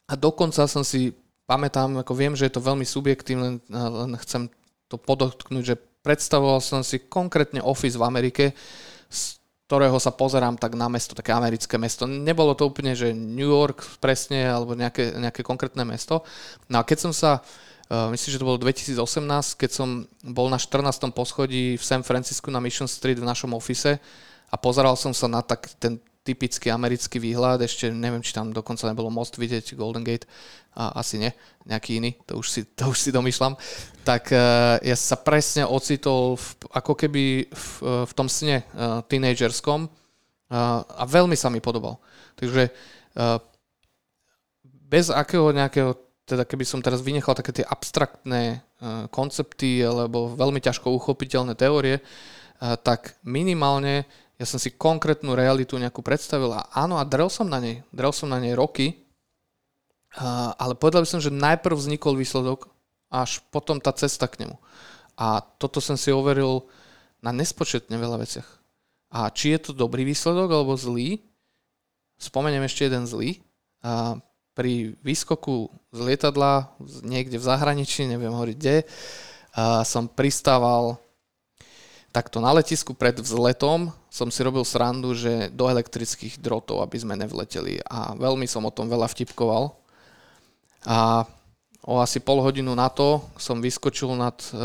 a dokonca som si, pamätám, ako viem, že je to veľmi subjektívne, len chcem to podotknúť, že predstavoval som si konkrétne office v Amerike, z ktorého sa pozerám tak na mesto, také americké mesto. Nebolo to úplne, že New York presne, alebo nejaké, nejaké konkrétne mesto. No a keď som sa Eh, myslím, že to bolo 2018, keď som bol na 14. poschodí v San Francisco na Mission Street v našom ofise a pozeral som sa na tak ten typický americký výhľad, ešte neviem, či tam dokonca nebolo most vidieť, Golden Gate, a asi nie, nejaký iný, to už si, to už si domýšľam, tak uh, ja sa presne ocitol v, ako keby v, uh, v tom sne uh, tínejdžerskom uh, a veľmi sa mi podobal. Takže uh, bez akého nejakého teda keby som teraz vynechal také tie abstraktné uh, koncepty alebo veľmi ťažko uchopiteľné teórie, uh, tak minimálne ja som si konkrétnu realitu nejakú predstavil a áno, a drel som na nej, drel som na nej roky, uh, ale povedal by som, že najprv vznikol výsledok, až potom tá cesta k nemu. A toto som si overil na nespočetne veľa veciach. A či je to dobrý výsledok alebo zlý, spomeniem ešte jeden zlý. Pri výskoku z lietadla niekde v zahraničí, neviem hovoriť kde, a som pristával takto na letisku pred vzletom som si robil srandu, že do elektrických drotov, aby sme nevleteli. A veľmi som o tom veľa vtipkoval. A o asi pol hodinu na to som vyskočil nad, e,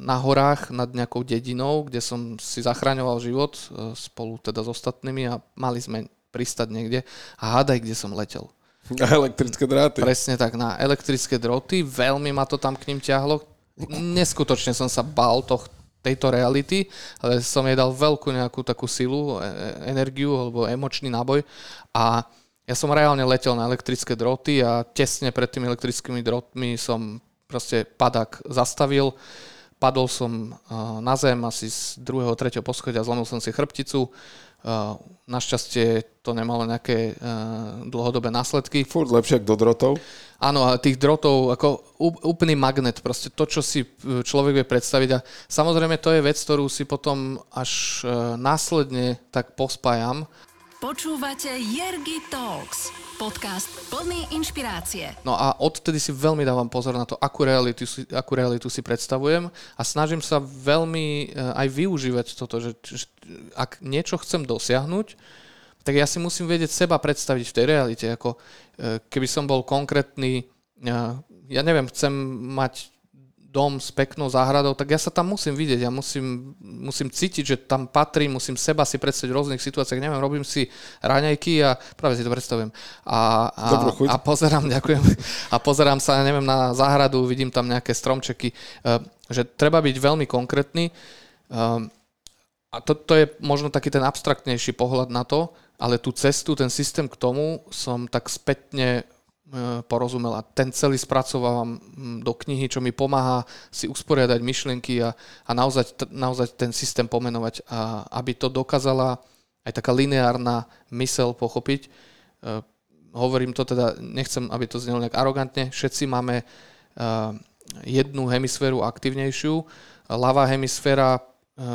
na horách nad nejakou dedinou, kde som si zachraňoval život e, spolu teda s ostatnými a mali sme pristať niekde a hádaj, kde som letel. Na elektrické dráty. Presne tak, na elektrické droty. Veľmi ma to tam k ním ťahlo. Neskutočne som sa bál toh, tejto reality, ale som jej dal veľkú nejakú takú silu, e, e, energiu alebo emočný náboj a ja som reálne letel na elektrické droty a tesne pred tými elektrickými drotmi som proste padak zastavil. padol som na zem asi z druhého, tretieho poschodia, zlomil som si chrbticu, Našťastie to nemalo nejaké dlhodobé následky. Furt lepšie do drotov. Áno, a tých drotov, ako úplný magnet, proste to, čo si e, človek vie predstaviť. A samozrejme to je vec, ktorú si potom až následne tak pospájam. Počúvate Jergy Talks, podcast plný inšpirácie. No a odtedy si veľmi dávam pozor na to, akú realitu, si, akú realitu si predstavujem a snažím sa veľmi eh, aj využívať toto, že, že ak niečo chcem dosiahnuť, tak ja si musím vedieť seba predstaviť v tej realite. Ako eh, keby som bol konkrétny, eh, ja neviem, chcem mať dom s peknou záhradou, tak ja sa tam musím vidieť, ja musím, musím cítiť, že tam patrí, musím seba si predstaviť v rôznych situáciách, neviem, robím si raňajky a práve si to predstavujem. A, a, a pozerám, ďakujem, a pozerám sa, neviem, na záhradu, vidím tam nejaké stromčeky, eh, že treba byť veľmi konkrétny. Eh, a to, to je možno taký ten abstraktnejší pohľad na to, ale tú cestu, ten systém k tomu som tak spätne E, porozumel a ten celý spracovávam do knihy, čo mi pomáha si usporiadať myšlienky a, a naozaj, naozaj ten systém pomenovať, a aby to dokázala aj taká lineárna mysel pochopiť. E, hovorím to teda, nechcem, aby to znelo nejak arogantne, všetci máme e, jednu hemisféru aktivnejšiu, ľavá hemisféra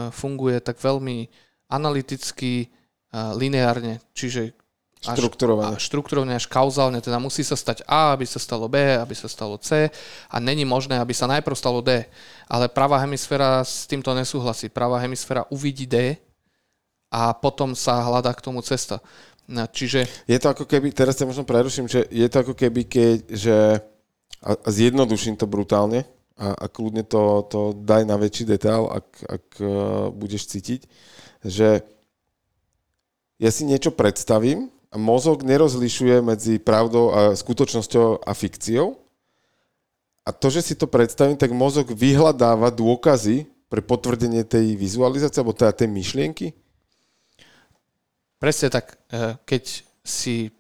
funguje tak veľmi analyticky, lineárne, čiže Štrukturované. Štrukturované až kauzálne, teda musí sa stať A, aby sa stalo B, aby sa stalo C a není možné, aby sa najprv stalo D. Ale pravá hemisféra s týmto nesúhlasí. Pravá hemisféra uvidí D a potom sa hľadá k tomu cesta. No, čiže... Je to ako keby, teraz sa možno preruším, že je to ako keby, keď, že a zjednoduším to brutálne a, a kľudne to, to daj na väčší detail, ak, ak uh, budeš cítiť, že ja si niečo predstavím a mozog nerozlišuje medzi pravdou a skutočnosťou a fikciou. A to, že si to predstavím, tak mozog vyhľadáva dôkazy pre potvrdenie tej vizualizácie alebo teda tej myšlienky? Presne tak. E, keď si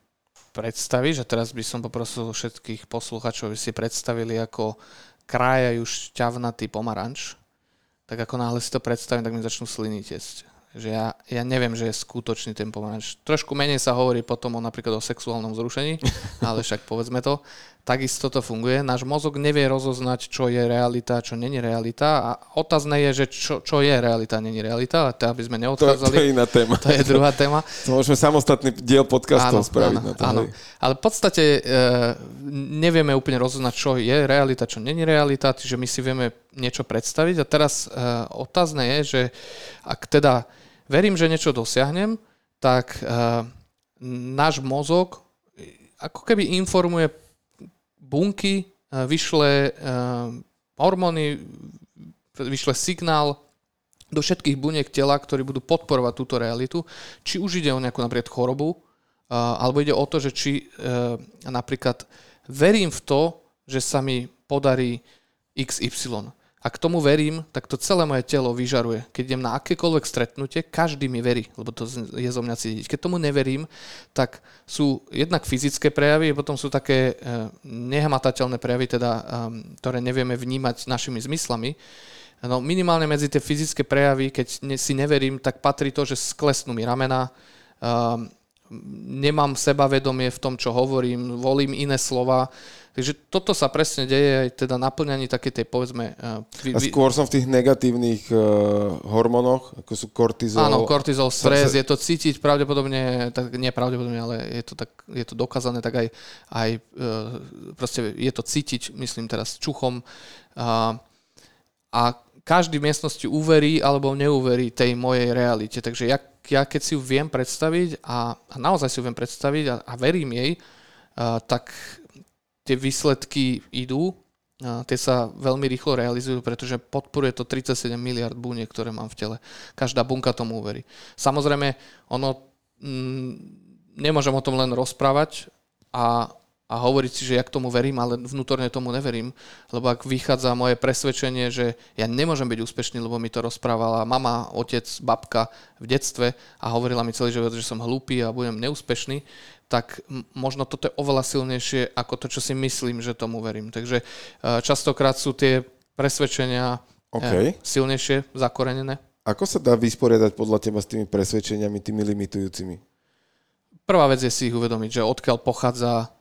predstavíš, a teraz by som poprosil všetkých posluchačov, aby si predstavili, ako krájajú šťavnatý pomaranč, tak ako náhle si to predstavím, tak mi začnú sliny tiesť že ja, ja neviem, že je skutočný ten pomaranč. Trošku menej sa hovorí potom o napríklad o sexuálnom zrušení, ale však povedzme to. Takisto to funguje. Náš mozog nevie rozoznať, čo je realita, čo není realita a otázne je, že čo, čo je realita, není realita, a to aby sme neodchádzali. To, to je iná téma. To je druhá téma. To môžeme samostatný diel podcastov áno, spraviť áno, na to. Áno. Ale v podstate e, nevieme úplne rozoznať, čo je realita, čo není realita, čiže my si vieme niečo predstaviť a teraz e, otázne je, že ak teda verím, že niečo dosiahnem, tak uh, náš mozog ako keby informuje bunky, uh, vyšle uh, hormóny, vyšle signál do všetkých buniek tela, ktorí budú podporovať túto realitu. Či už ide o nejakú napríklad chorobu, uh, alebo ide o to, že či uh, napríklad verím v to, že sa mi podarí XY a k tomu verím, tak to celé moje telo vyžaruje. Keď idem na akékoľvek stretnutie, každý mi verí, lebo to je zo mňa cítiť. Keď tomu neverím, tak sú jednak fyzické prejavy, potom sú také eh, nehmatateľné prejavy, teda, ehm, ktoré nevieme vnímať našimi zmyslami. No minimálne medzi tie fyzické prejavy, keď si neverím, tak patrí to, že sklesnú mi ramena, ehm, nemám sebavedomie v tom, čo hovorím, volím iné slova, Takže toto sa presne deje aj teda naplňaní takej tej, povedzme... Uh, vy, a skôr som v tých negatívnych uh, hormónoch, ako sú kortizol. Áno, kortizol, stres, sa... je to cítiť pravdepodobne, tak nie pravdepodobne, ale je to, tak, je to dokázané, tak aj, aj uh, proste je to cítiť, myslím teraz čuchom. Uh, a každý v miestnosti uverí alebo neuverí tej mojej realite. Takže ja, ja keď si ju viem predstaviť a, a naozaj si ju viem predstaviť a, a verím jej, uh, tak tie výsledky idú, a tie sa veľmi rýchlo realizujú, pretože podporuje to 37 miliard buniek, ktoré mám v tele. Každá bunka tomu uverí. Samozrejme, ono mm, nemôžem o tom len rozprávať a a hovoriť si, že ja k tomu verím, ale vnútorne tomu neverím, lebo ak vychádza moje presvedčenie, že ja nemôžem byť úspešný, lebo mi to rozprávala mama, otec, babka v detstve a hovorila mi celý život, že som hlúpy a budem neúspešný, tak možno toto je oveľa silnejšie ako to, čo si myslím, že tomu verím. Takže e, častokrát sú tie presvedčenia OK. silnejšie zakorenené. Ako sa dá vysporiadať podľa teba s tými presvedčeniami, tými limitujúcimi? Prvá vec je si ich uvedomiť, že odkiaľ pochádza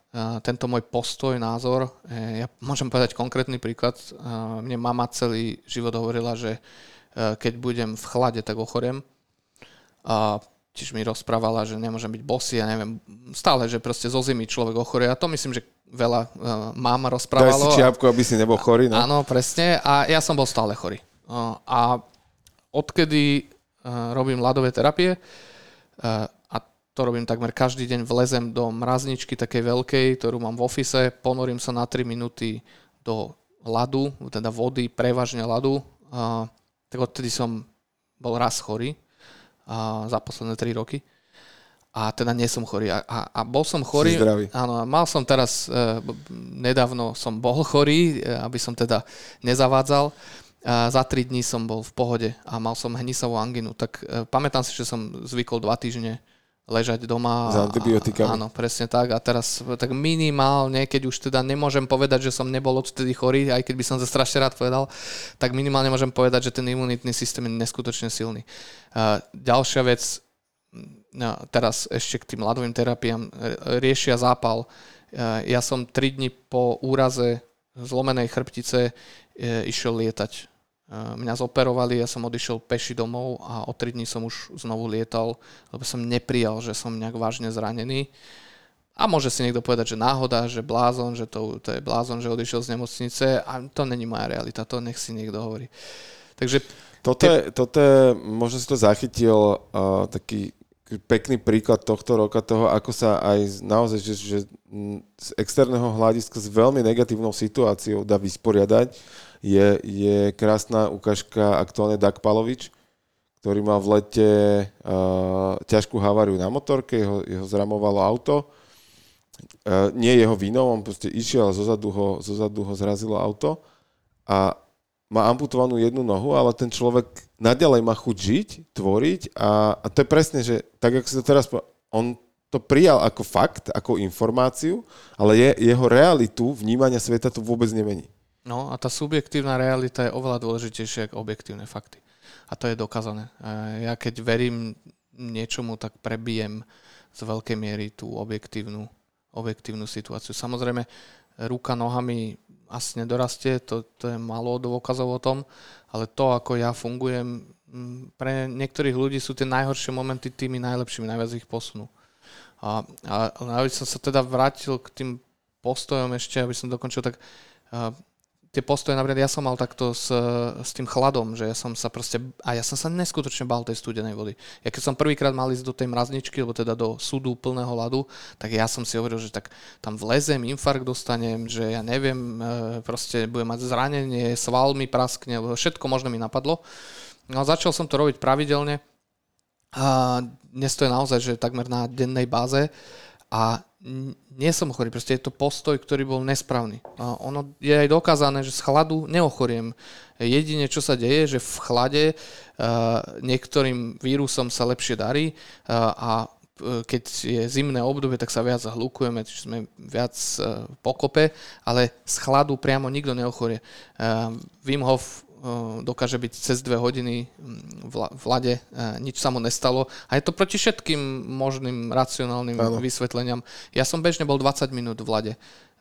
tento môj postoj, názor. E, ja môžem povedať konkrétny príklad. Uh, mne mama celý život hovorila, že uh, keď budem v chlade, tak ochoriem. A tiež mi rozprávala, že nemôžem byť bosý, ja neviem, stále, že proste zo zimy človek ochorie. A to myslím, že veľa mám rozprávalo. Daj si čiapku, aby si nebol chorý, no? Áno, presne. A ja som bol stále chorý. A odkedy robím ľadové terapie to robím takmer každý deň, vlezem do mrazničky takej veľkej, ktorú mám v ofise, ponorím sa na 3 minúty do ľadu, teda vody, prevažne ľadu, uh, tak odtedy som bol raz chorý uh, za posledné 3 roky a teda nie som chorý. A, a, a bol som chorý. Si zdravý. Áno, mal som teraz, e, nedávno som bol chorý, e, aby som teda nezavádzal. A za 3 dní som bol v pohode a mal som hnisavú anginu. Tak e, pamätám si, že som zvykol 2 týždne ležať doma. S antibiotikami. Áno, presne tak. A teraz tak minimálne, keď už teda nemôžem povedať, že som nebol odtedy chorý, aj keď by som to strašne rád povedal, tak minimálne môžem povedať, že ten imunitný systém je neskutočne silný. Uh, ďalšia vec, no, teraz ešte k tým ľadovým terapiám, riešia zápal. Uh, ja som 3 dní po úraze zlomenej chrbtice uh, išiel lietať mňa zoperovali, ja som odišiel peši domov a o 3 dní som už znovu lietal, lebo som neprijal, že som nejak vážne zranený. A môže si niekto povedať, že náhoda, že blázon, že to, to je blázon, že odišiel z nemocnice a to není moja realita, to nech si niekto hovorí. Takže... Toto je, toto je možno si to zachytil uh, taký pekný príklad tohto roka toho, ako sa aj naozaj, že, že z externého hľadiska s veľmi negatívnou situáciou dá vysporiadať je, je krásna ukážka aktuálne Dak Palovič, ktorý mal v lete uh, ťažkú haváriu na motorke, jeho, jeho zramovalo auto. Uh, nie jeho vinou, on proste išiel a zozadu ho, zozadu ho zrazilo auto a má amputovanú jednu nohu, ale ten človek naďalej má chuť žiť, tvoriť a, a to je presne, že tak ako to teraz povedal, on to prijal ako fakt, ako informáciu, ale je, jeho realitu vnímania sveta to vôbec nemení. No a tá subjektívna realita je oveľa dôležitejšia ako objektívne fakty. A to je dokázané. Ja keď verím niečomu, tak prebijem z veľkej miery tú objektívnu, objektívnu situáciu. Samozrejme, ruka nohami asi nedorastie, to, to je malo dôkazov o tom, ale to, ako ja fungujem, pre niektorých ľudí sú tie najhoršie momenty tými najlepšími, najviac ich posunú. A, a aby som sa teda vrátil k tým postojom ešte, aby som dokončil, tak tie postoje, napríklad ja som mal takto s, s tým chladom, že ja som sa proste, a ja som sa neskutočne bal tej studenej vody. Ja keď som prvýkrát mal ísť do tej mrazničky, alebo teda do súdu plného ľadu, tak ja som si hovoril, že tak tam vlezem, infarkt dostanem, že ja neviem, e, proste budem mať zranenie, sval mi praskne, všetko možno mi napadlo. No a začal som to robiť pravidelne a dnes to je naozaj, že takmer na dennej báze a nie som chorý, proste je to postoj, ktorý bol nesprávny. A ono je aj dokázané, že z chladu neochoriem. Jedine, čo sa deje, že v chlade uh, niektorým vírusom sa lepšie darí uh, a e, keď je zimné obdobie, tak sa viac zahlukujeme, čiže sme viac uh, pokope, ale z chladu priamo nikto neochorie. Uh, Wim Hof dokáže byť cez dve hodiny mm, v lade, nič sa mu nestalo. A je to proti všetkým možným racionálnym ano. vysvetleniam. Ja som bežne bol 20 minút v lade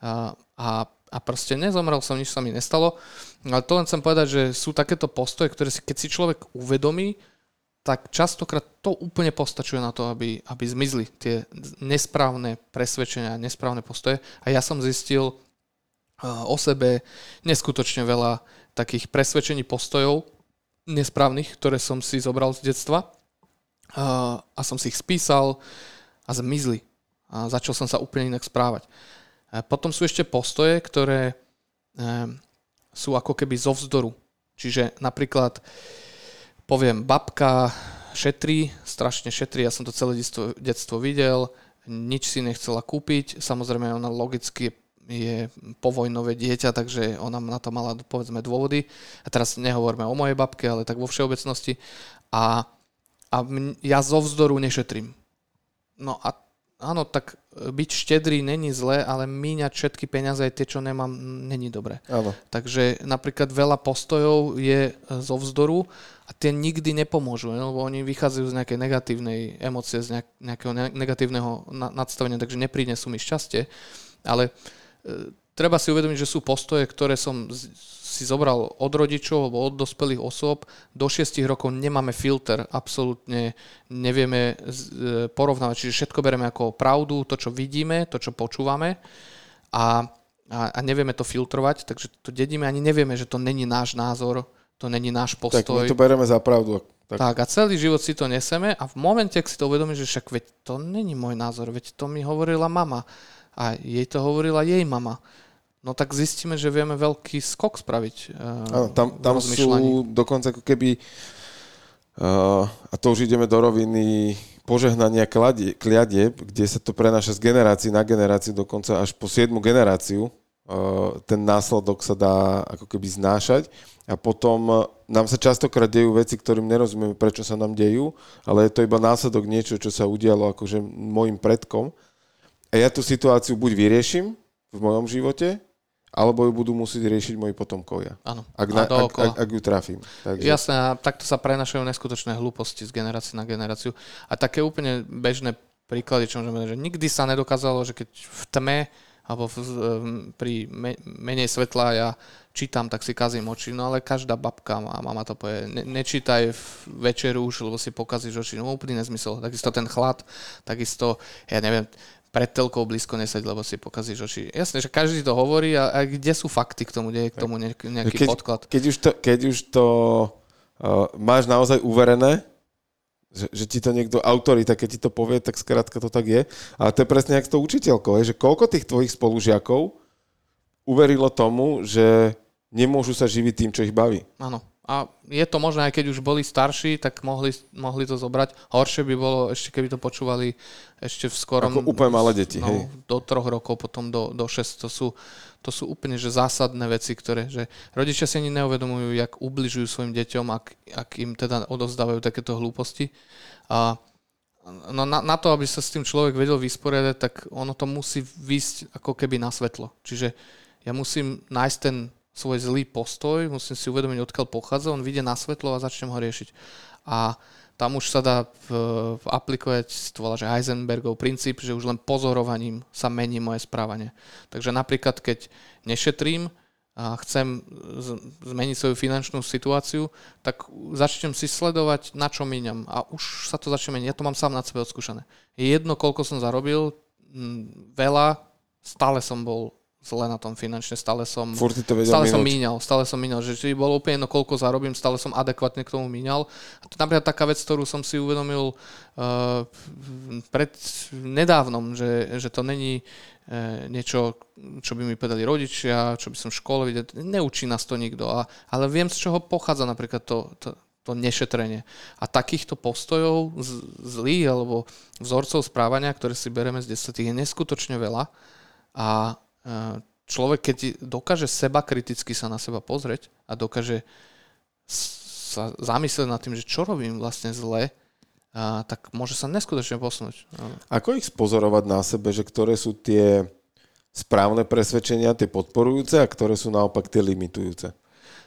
a, a, a proste nezomrel som, nič sa mi nestalo. Ale to len chcem povedať, že sú takéto postoje, ktoré si, keď si človek uvedomí, tak častokrát to úplne postačuje na to, aby, aby zmizli tie nesprávne presvedčenia, nesprávne postoje. A ja som zistil o sebe neskutočne veľa takých presvedčení postojov nesprávnych, ktoré som si zobral z detstva a, som si ich spísal a zmizli. A začal som sa úplne inak správať. Potom sú ešte postoje, ktoré e, sú ako keby zo vzdoru. Čiže napríklad poviem, babka šetrí, strašne šetrí, ja som to celé detstvo, detstvo videl, nič si nechcela kúpiť, samozrejme ona logicky je povojnové dieťa, takže ona na to mala povedzme dôvody. A teraz nehovoríme o mojej babke, ale tak vo všeobecnosti. A, a ja zo vzdoru nešetrím. No a áno, tak byť štedrý není zle, ale míňať všetky peniaze, aj tie, čo nemám, není dobre. Áno. Takže napríklad veľa postojov je e, zo vzdoru a tie nikdy nepomôžu, ne? lebo oni vychádzajú z nejakej negatívnej emócie, z nejakého negatívneho nadstavenia, takže neprinesú mi šťastie. Ale treba si uvedomiť, že sú postoje, ktoré som si zobral od rodičov alebo od dospelých osôb. Do 6 rokov nemáme filter, absolútne nevieme e, porovnávať, čiže všetko bereme ako pravdu, to, čo vidíme, to, čo počúvame a, a, a nevieme to filtrovať, takže to dedíme, ani nevieme, že to není náš názor, to není náš postoj. Tak my to bereme za pravdu. Tak. tak a celý život si to neseme a v momente, ak si to uvedomí, že však veď to není môj názor, veď to mi hovorila mama a jej to hovorila jej mama no tak zistíme, že vieme veľký skok spraviť. Uh, tam, tam sú dokonca ako keby, uh, a to už ideme do roviny požehnania kliadieb, kde sa to prenáša z generácií na generáciu, dokonca až po 7 generáciu. Uh, ten následok sa dá ako keby znášať a potom nám sa častokrát dejú veci, ktorým nerozumieme, prečo sa nám dejú, ale je to iba následok niečo, čo sa udialo akože môjim predkom. A ja tú situáciu buď vyriešim v mojom živote, alebo ju budú musieť riešiť moji potomkovia. Áno. Ak, na, ak, ak, ak ju trafím. Takže... Jasné, a takto sa prenašajú neskutočné hlúposti z generácie na generáciu. A také úplne bežné príklady, čo môžeme že nikdy sa nedokázalo, že keď v tme alebo v, pri me, menej svetla ja čítam, tak si kazím oči, no ale každá babka a mama to povie, ne, nečítaj v večeru už, lebo si pokazíš oči, no úplný nezmysel. Takisto ten chlad, takisto, ja neviem, pred telkou blízko neseď, lebo si pokazíš oči. Jasne, že každý to hovorí a, a kde sú fakty k tomu, kde je k tomu nejaký keď, podklad. Keď už to, keď už to uh, máš naozaj uverené, že, že ti to niekto, autorita, keď ti to povie, tak skrátka to tak je. Ale to je presne jak s tou učiteľkou, že koľko tých tvojich spolužiakov uverilo tomu, že nemôžu sa živiť tým, čo ich baví. Áno. A je to možné, aj keď už boli starší, tak mohli, mohli to zobrať. Horšie by bolo ešte, keby to počúvali ešte v skorom... Ako úplne malé deti, no, hej. Do troch rokov, potom do, do šest. To sú, to sú úplne že zásadné veci, ktoré... Že rodičia si ani neuvedomujú, jak ubližujú svojim deťom, ak, ak im teda odovzdávajú takéto hlúposti. A no na, na to, aby sa s tým človek vedel vysporiadať, tak ono to musí výsť ako keby na svetlo. Čiže ja musím nájsť ten svoj zlý postoj, musím si uvedomiť, odkiaľ pochádza, on vyjde na svetlo a začnem ho riešiť. A tam už sa dá v, v aplikovať, to volá, že Heisenbergov princíp, že už len pozorovaním sa mení moje správanie. Takže napríklad, keď nešetrím a chcem zmeniť svoju finančnú situáciu, tak začnem si sledovať, na čo míňam. A už sa to začne meniť. Ja to mám sám na sebe odskúšané. Je jedno, koľko som zarobil, veľa, stále som bol zle na tom finančne, stále som, to stále minúť. som míňal, stále som míňal, že či bolo úplne jedno, koľko zarobím, stále som adekvátne k tomu míňal. A to napríklad taká vec, ktorú som si uvedomil uh, pred nedávnom, že, že to není uh, niečo, čo by mi povedali rodičia, čo by som v škole videl, neučí nás to nikto, a, ale viem, z čoho pochádza napríklad to, to, to nešetrenie. A takýchto postojov z, zlých alebo vzorcov správania, ktoré si bereme z 10, je neskutočne veľa. A človek, keď dokáže seba kriticky sa na seba pozrieť a dokáže sa zamyslieť nad tým, že čo robím vlastne zle, a, tak môže sa neskutočne posunúť. Ako ich spozorovať na sebe, že ktoré sú tie správne presvedčenia, tie podporujúce a ktoré sú naopak tie limitujúce?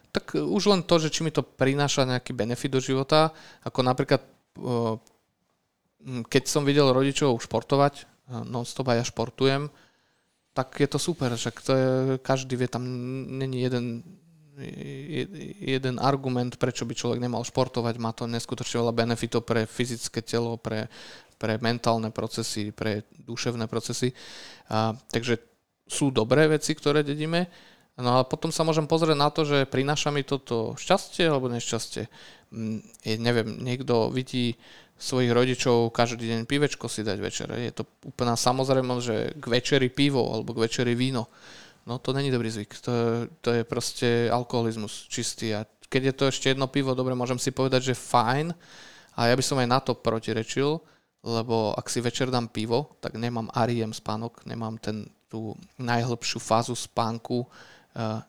Tak už len to, že či mi to prináša nejaký benefit do života, ako napríklad keď som videl rodičov športovať, non-stop a ja športujem, tak je to super, však to je, každý vie, tam není jeden, jeden argument, prečo by človek nemal športovať, má to neskutočne veľa benefitov pre fyzické telo, pre, pre mentálne procesy, pre duševné procesy. A, takže sú dobré veci, ktoré dedíme, no a potom sa môžem pozrieť na to, že prináša mi toto šťastie alebo nešťastie. Mm, je, neviem, niekto vidí svojich rodičov každý deň pivečko si dať večer. Je to úplná samozrejmosť, že k večeri pivo alebo k večeri víno. No to není dobrý zvyk. To, to je proste alkoholizmus čistý. A keď je to ešte jedno pivo, dobre, môžem si povedať, že fajn. A ja by som aj na to protirečil, lebo ak si večer dám pivo, tak nemám ariem spánok, nemám ten, tú najhlbšiu fázu spánku,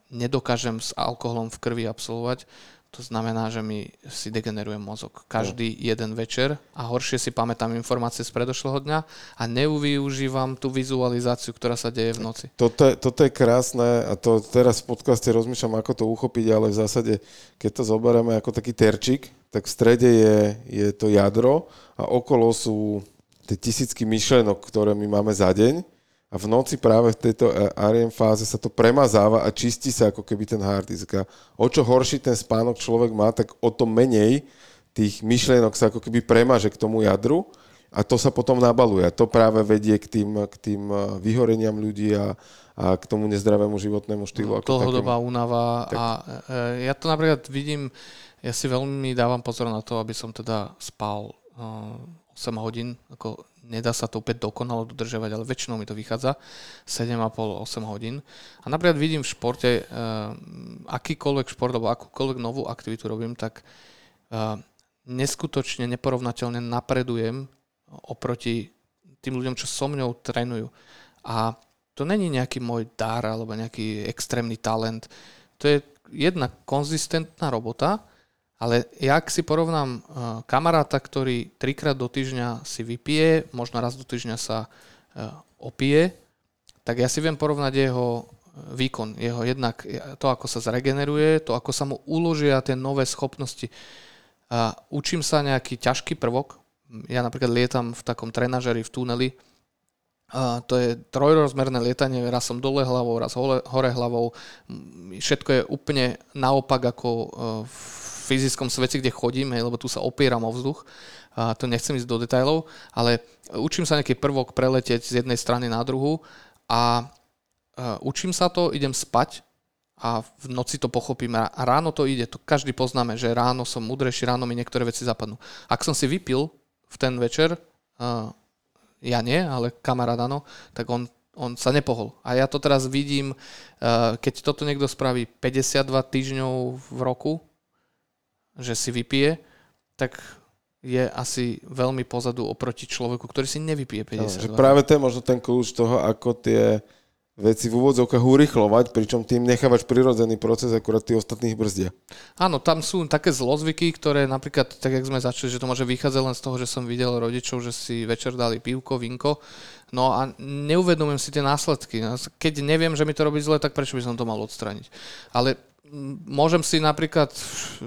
nedokážem s alkoholom v krvi absolvovať To znamená, že mi si degeneruje mozog každý no. jeden večer a horšie si pamätám informácie z predošlého dňa a nevyužívam tú vizualizáciu, ktorá sa deje v noci. Toto je, toto je krásne a to teraz v podcaste rozmýšľam, ako to uchopiť, ale v zásade, keď to zoberieme ako taký terčik, tak v strede je, je to jadro a okolo sú tie tisícky myšlenok, ktoré my máme za deň a v noci práve v tejto e, REM fáze sa to premazáva a čistí sa ako keby ten hard disk. A o čo horší ten spánok človek má, tak o to menej tých myšlienok sa ako keby premáže k tomu jadru a to sa potom nabaluje. A to práve vedie k tým, k tým e, vyhoreniam ľudí a, a k tomu nezdravému životnému štýlu. Ako Dlhodobá únava tak. a e, ja to napríklad vidím, ja si veľmi dávam pozor na to, aby som teda spal 8 hodín, ako nedá sa to úplne dokonalo dodržovať, ale väčšinou mi to vychádza 7,5-8 hodín. A napríklad vidím v športe, uh, akýkoľvek šport alebo akúkoľvek novú aktivitu robím, tak uh, neskutočne neporovnateľne napredujem oproti tým ľuďom, čo so mňou trénujú. A to není nejaký môj dar alebo nejaký extrémny talent. To je jedna konzistentná robota, ale jak si porovnám uh, kamaráta, ktorý trikrát do týždňa si vypije, možno raz do týždňa sa uh, opije, tak ja si viem porovnať jeho eh, výkon, jeho jednak to, ako sa zregeneruje, to, ako sa mu uložia tie nové schopnosti. Učím sa nejaký ťažký prvok. Ja napríklad lietam v takom trenažeri v tuneli, Uh, to je trojrozmerné lietanie, raz som dole hlavou, raz hore, hore hlavou. Všetko je úplne naopak ako v fyzickom svete, kde chodím, hej, lebo tu sa opieram o vzduch. A to nechcem ísť do detajlov, ale učím sa nejaký prvok preletieť z jednej strany na druhú a učím sa to, idem spať a v noci to pochopím a ráno to ide, to každý poznáme, že ráno som múdrejší, ráno mi niektoré veci zapadnú. Ak som si vypil v ten večer, ja nie, ale kamarát áno, tak on, on sa nepohol. A ja to teraz vidím, keď toto niekto spraví 52 týždňov v roku, že si vypije, tak je asi veľmi pozadu oproti človeku, ktorý si nevypije 50. No, práve to je možno ten kľúč toho, ako tie veci v úvodzovkách urychlovať, pričom tým nechávaš prirodzený proces, akurát tí ostatných brzdia. Áno, tam sú také zlozvyky, ktoré napríklad, tak jak sme začali, že to môže vychádzať len z toho, že som videl rodičov, že si večer dali pivko, vinko, no a neuvedomujem si tie následky. Keď neviem, že mi to robí zle, tak prečo by som to mal odstraniť? Ale môžem si napríklad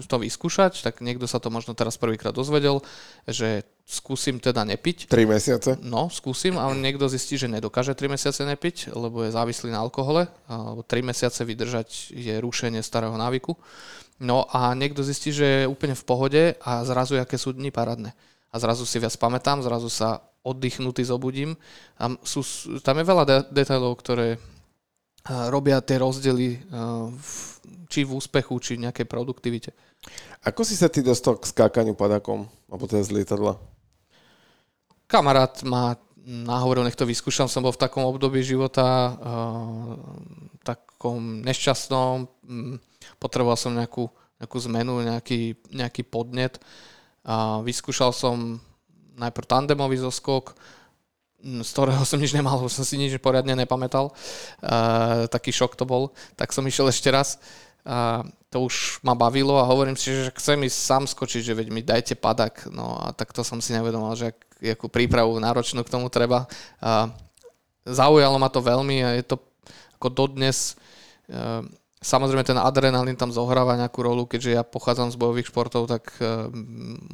to vyskúšať, tak niekto sa to možno teraz prvýkrát dozvedel, že skúsim teda nepiť. 3 mesiace? No, skúsim, ale niekto zistí, že nedokáže 3 mesiace nepiť, lebo je závislý na alkohole, alebo 3 mesiace vydržať je rušenie starého návyku. No a niekto zistí, že je úplne v pohode a zrazu, aké sú dni parádne. A zrazu si viac pamätám, zrazu sa oddychnutý zobudím. A sú, tam je veľa de- detailov, ktoré robia tie rozdiely či v úspechu, či v nejakej produktivite. Ako si sa ty dostal k skákaniu padakom, alebo teda z lietadla? Kamarát ma nahovoril, nech to vyskúšam, som bol v takom období života, takom nešťastnom, potreboval som nejakú, nejakú zmenu, nejaký, nejaký podnet. A vyskúšal som najprv tandemový zoskok, z ktorého som nič nemal, už som si nič poriadne nepamätal. Uh, taký šok to bol. Tak som išiel ešte raz. A to už ma bavilo a hovorím si, že chcem ísť sám skočiť, že veď mi dajte padak. No a tak to som si nevedomal, že akú prípravu náročnú k tomu treba. A zaujalo ma to veľmi a je to ako dodnes uh, Samozrejme ten adrenalín tam zohráva nejakú rolu, keďže ja pochádzam z bojových športov, tak uh,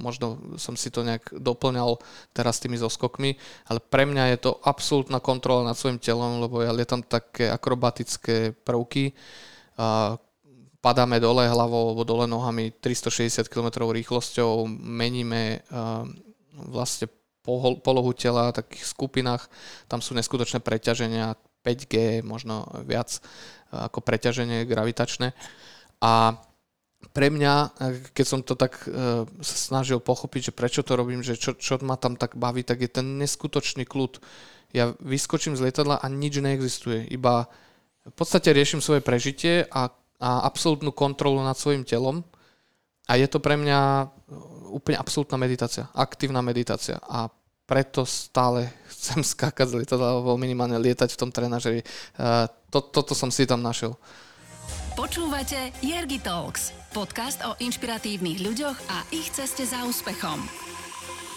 možno som si to nejak doplňal teraz tými zoskokmi, ale pre mňa je to absolútna kontrola nad svojim telom, lebo ja lietam také akrobatické prvky, padáme dole hlavou alebo dole nohami 360 km rýchlosťou, meníme uh, vlastne polohu tela v takých skupinách, tam sú neskutočné preťaženia, 5G, možno viac ako preťaženie gravitačné. A pre mňa, keď som to tak sa snažil pochopiť, že prečo to robím, že čo, čo ma tam tak baví, tak je ten neskutočný kľud. Ja vyskočím z lietadla a nič neexistuje. Iba v podstate riešim svoje prežitie a, a absolútnu kontrolu nad svojim telom. A je to pre mňa úplne absolútna meditácia, aktívna meditácia. A preto stále chcem skákať z lietadla alebo minimálne lietať v tom trenažeri. To, toto som si tam našiel. Počúvate Jergi Talks. Podcast o inšpiratívnych ľuďoch a ich ceste za úspechom.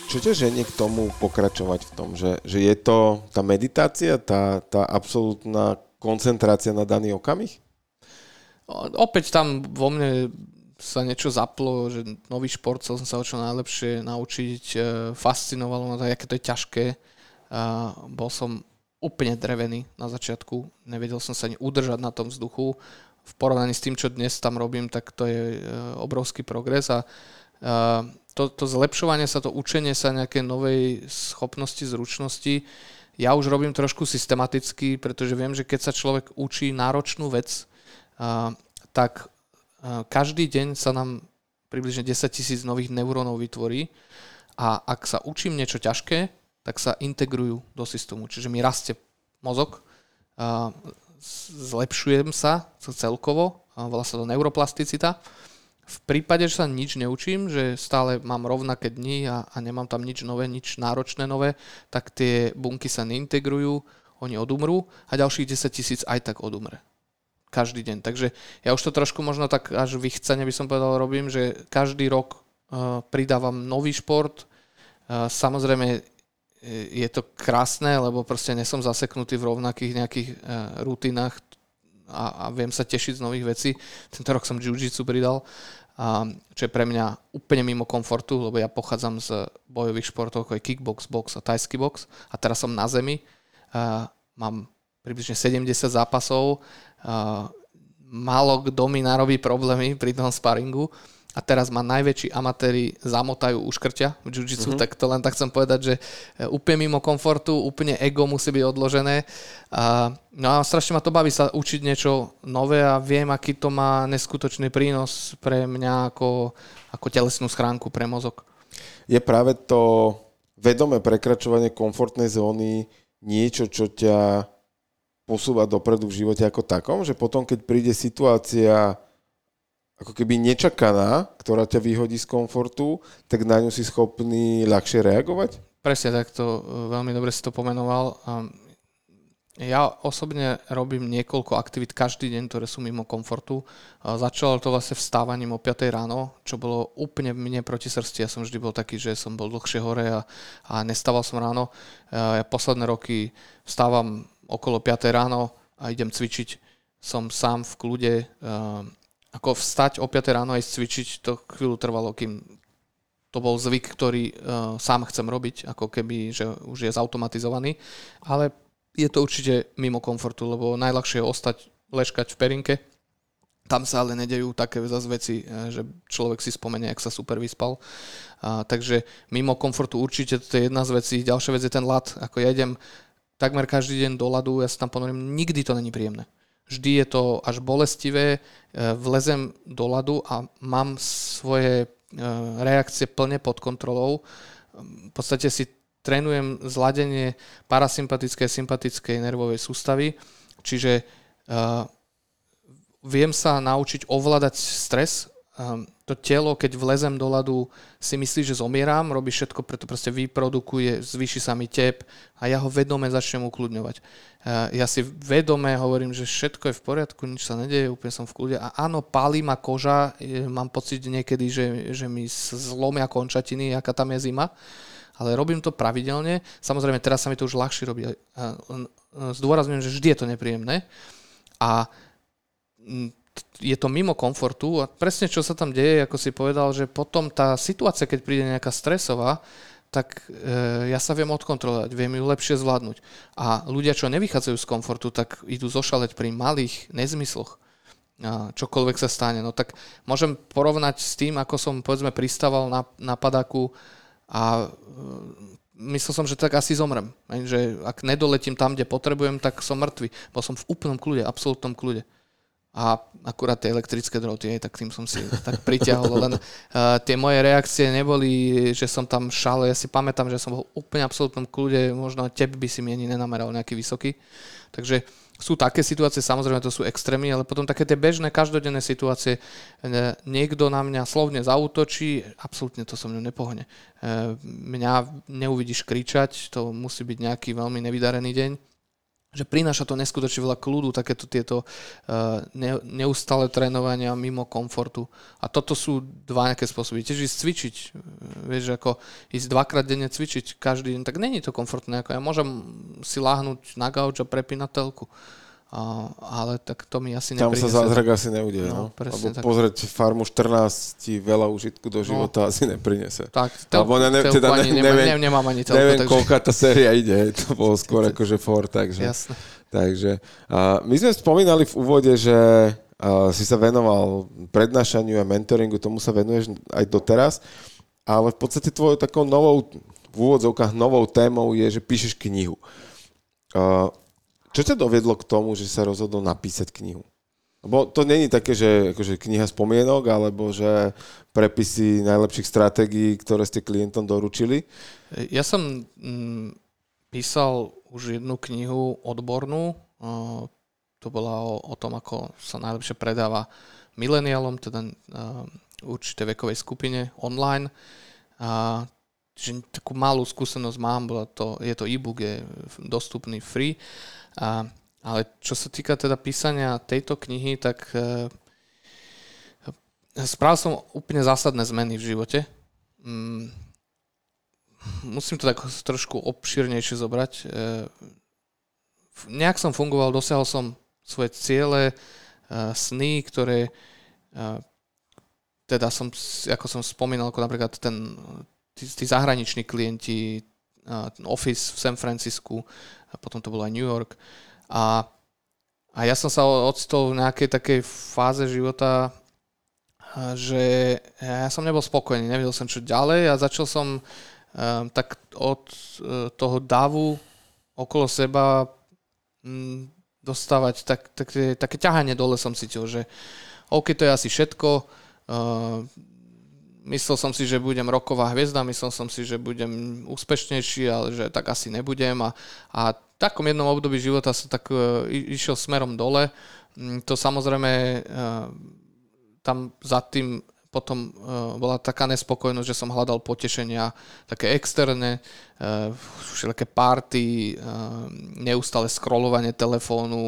Čo ťa ženie k tomu pokračovať v tom, že, že je to tá meditácia, tá, tá absolútna koncentrácia na daný okamih? Opäť tam vo mne sa niečo zaplo, že nový šport chcel som sa o čo najlepšie naučiť, e, fascinovalo ma to, aké to je ťažké. Bol som úplne drevený na začiatku, nevedel som sa ani udržať na tom vzduchu. V porovnaní s tým, čo dnes tam robím, tak to je e, obrovský progres a to, to zlepšovanie sa, to učenie sa nejakej novej schopnosti, zručnosti, ja už robím trošku systematicky, pretože viem, že keď sa človek učí náročnú vec, tak každý deň sa nám približne 10 tisíc nových neurónov vytvorí a ak sa učím niečo ťažké, tak sa integrujú do systému. Čiže mi rastie mozog, zlepšujem sa celkovo, volá sa to neuroplasticita. V prípade, že sa nič neučím, že stále mám rovnaké dni a, a nemám tam nič nové, nič náročné nové, tak tie bunky sa neintegrujú, oni odumrú a ďalších 10 tisíc aj tak odumre každý deň. Takže ja už to trošku možno tak až vychcene by som povedal robím, že každý rok uh, pridávam nový šport. Uh, samozrejme je to krásne, lebo proste nesom zaseknutý v rovnakých nejakých rutinách a, a viem sa tešiť z nových vecí. Tento rok som jiu-jitsu pridal, čo je pre mňa úplne mimo komfortu, lebo ja pochádzam z bojových športov ako je kickbox, box a tajský box a teraz som na zemi. Mám približne 70 zápasov málo kto mi narobí problémy pri tom sparingu a teraz ma najväčší amatéri zamotajú uškrťa v jiu-jitsu, mm-hmm. tak to len tak chcem povedať, že e, úplne mimo komfortu, úplne ego musí byť odložené. A, no a strašne ma to baví sa učiť niečo nové a viem, aký to má neskutočný prínos pre mňa ako, ako telesnú schránku pre mozog. Je práve to vedomé prekračovanie komfortnej zóny niečo, čo ťa posúvať dopredu v živote ako takom, že potom, keď príde situácia ako keby nečakaná, ktorá ťa vyhodí z komfortu, tak na ňu si schopný ľahšie reagovať? Presne tak, to e, veľmi dobre si to pomenoval. Ja osobne robím niekoľko aktivít každý deň, ktoré sú mimo komfortu. Začalo to vlastne vstávaním o 5 ráno, čo bolo úplne mne proti srsti. Ja som vždy bol taký, že som bol dlhšie hore a, a nestával som ráno. Ja posledné roky vstávam okolo 5 ráno a idem cvičiť. Som sám v kľude. Uh, ako vstať o 5 ráno aj cvičiť, to chvíľu trvalo, kým to bol zvyk, ktorý uh, sám chcem robiť, ako keby, že už je zautomatizovaný. Ale je to určite mimo komfortu, lebo najľahšie je ostať, leškať v perinke. Tam sa ale nedejú také zase veci, e, že človek si spomenie, ak sa super vyspal. A, takže mimo komfortu určite to je jedna z vecí. Ďalšia vec je ten lat. Ako ja idem takmer každý deň do ľadu, ja sa tam ponorím, nikdy to není príjemné. Vždy je to až bolestivé, e, vlezem do ľadu a mám svoje e, reakcie plne pod kontrolou. V podstate si trénujem zladenie parasympatickej a sympatickej nervovej sústavy, čiže uh, viem sa naučiť ovládať stres to telo, keď vlezem do ľadu, si myslí, že zomieram, robí všetko, preto proste vyprodukuje, zvýši sa mi tep a ja ho vedome začnem ukludňovať. Uh, ja si vedome hovorím, že všetko je v poriadku, nič sa nedeje, úplne som v kľude a áno, pálí ma koža, mám pocit niekedy, že, že mi zlomia končatiny, aká tam je zima, ale robím to pravidelne. Samozrejme, teraz sa mi to už ľahšie robí. Zdôrazňujem, že vždy je to nepríjemné a je to mimo komfortu a presne čo sa tam deje, ako si povedal, že potom tá situácia, keď príde nejaká stresová, tak e, ja sa viem odkontrolovať, viem ju lepšie zvládnuť. A ľudia, čo nevychádzajú z komfortu, tak idú zošaleť pri malých nezmysloch. A čokoľvek sa stane. No tak môžem porovnať s tým, ako som povedzme pristával na, na padaku a e, myslel som, že tak asi zomrem. Že ak nedoletím tam, kde potrebujem, tak som mŕtvy. Bol som v úplnom kľude, absolútnom kľude a akurát tie elektrické droty, tak tým som si tak priťahol, len uh, tie moje reakcie neboli, že som tam šal, ja si pamätám, že som bol úplne absolútnom kľude, možno teb by si mi ani nenameral nejaký vysoký, takže sú také situácie, samozrejme to sú extrémy, ale potom také tie bežné, každodenné situácie, niekto na mňa slovne zautočí, absolútne to so mnou nepohne. Mňa neuvidíš kričať, to musí byť nejaký veľmi nevydarený deň že prináša to neskutočne veľa kľudu, takéto tieto ne, neustále trénovania mimo komfortu. A toto sú dva nejaké spôsoby. Tiež ísť cvičiť, vieš, ako ísť dvakrát denne cvičiť každý deň, tak není to komfortné. Ako ja môžem si láhnuť na gauč a prepínať telku. A, ale tak to mi asi Tam sa zázrak asi neudeje. No, no. Lebo tak. pozrieť farmu 14 ti veľa užitku do no. života no. asi neprinese. Tak, tel, Alebo ne, teda ne, neviem, neviem, nemám ani telku. Neviem, takže... koľká tá séria ide. To bolo skôr akože for, takže. Jasne. Takže a my sme spomínali v úvode, že a, si sa venoval prednášaniu a mentoringu, tomu sa venuješ aj doteraz, ale v podstate tvojou takou novou, v úvodzovkách novou témou je, že píšeš knihu. Čo ťa dovedlo k tomu, že sa rozhodol napísať knihu? Lebo to není také, že akože kniha spomienok, alebo že prepisy najlepších stratégií, ktoré ste klientom doručili? Ja som mm, písal už jednu knihu odbornú. To bola o, o tom, ako sa najlepšie predáva mileniálom, teda určitej vekovej skupine online. A, že takú malú skúsenosť mám, bola to, je to e-book, je dostupný free. A, ale čo sa týka teda písania tejto knihy, tak e, spravil som úplne zásadné zmeny v živote. Mm, musím to tak trošku obširnejšie zobrať. E, nejak som fungoval, dosiahol som svoje ciele, e, sny, ktoré e, teda som, ako som spomínal, ako napríklad ten, tí, tí zahraniční klienti, Office v San Francisku, a potom to bolo aj New York. A, a ja som sa ocitol v nejakej takej fáze života, že ja som nebol spokojný, nevedel som čo ďalej a začal som um, tak od uh, toho davu okolo seba um, dostávať tak, také, také ťahanie dole som cítil, že OK, to je asi všetko, uh, myslel som si, že budem roková hviezda, myslel som si, že budem úspešnejší, ale že tak asi nebudem a, a v takom jednom období života som tak uh, išiel smerom dole. Mm, to samozrejme uh, tam za tým potom uh, bola taká nespokojnosť, že som hľadal potešenia také externé, uh, všelijaké party, neustále scrollovanie telefónu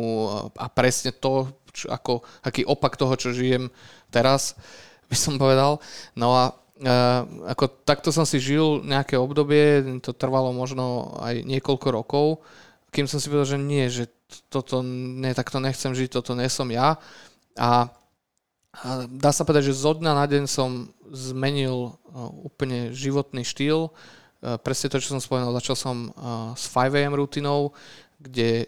a presne to, čo, ako, aký opak toho, čo žijem teraz. By som povedal. No a Uh, ako takto som si žil nejaké obdobie, to trvalo možno aj niekoľko rokov, kým som si povedal, že nie, že toto, ne, takto nechcem žiť, toto nie som ja. A, a dá sa povedať, že zo dňa na deň som zmenil uh, úplne životný štýl. Uh, presne to, čo som spomenul, začal som s 5am rutinou, kde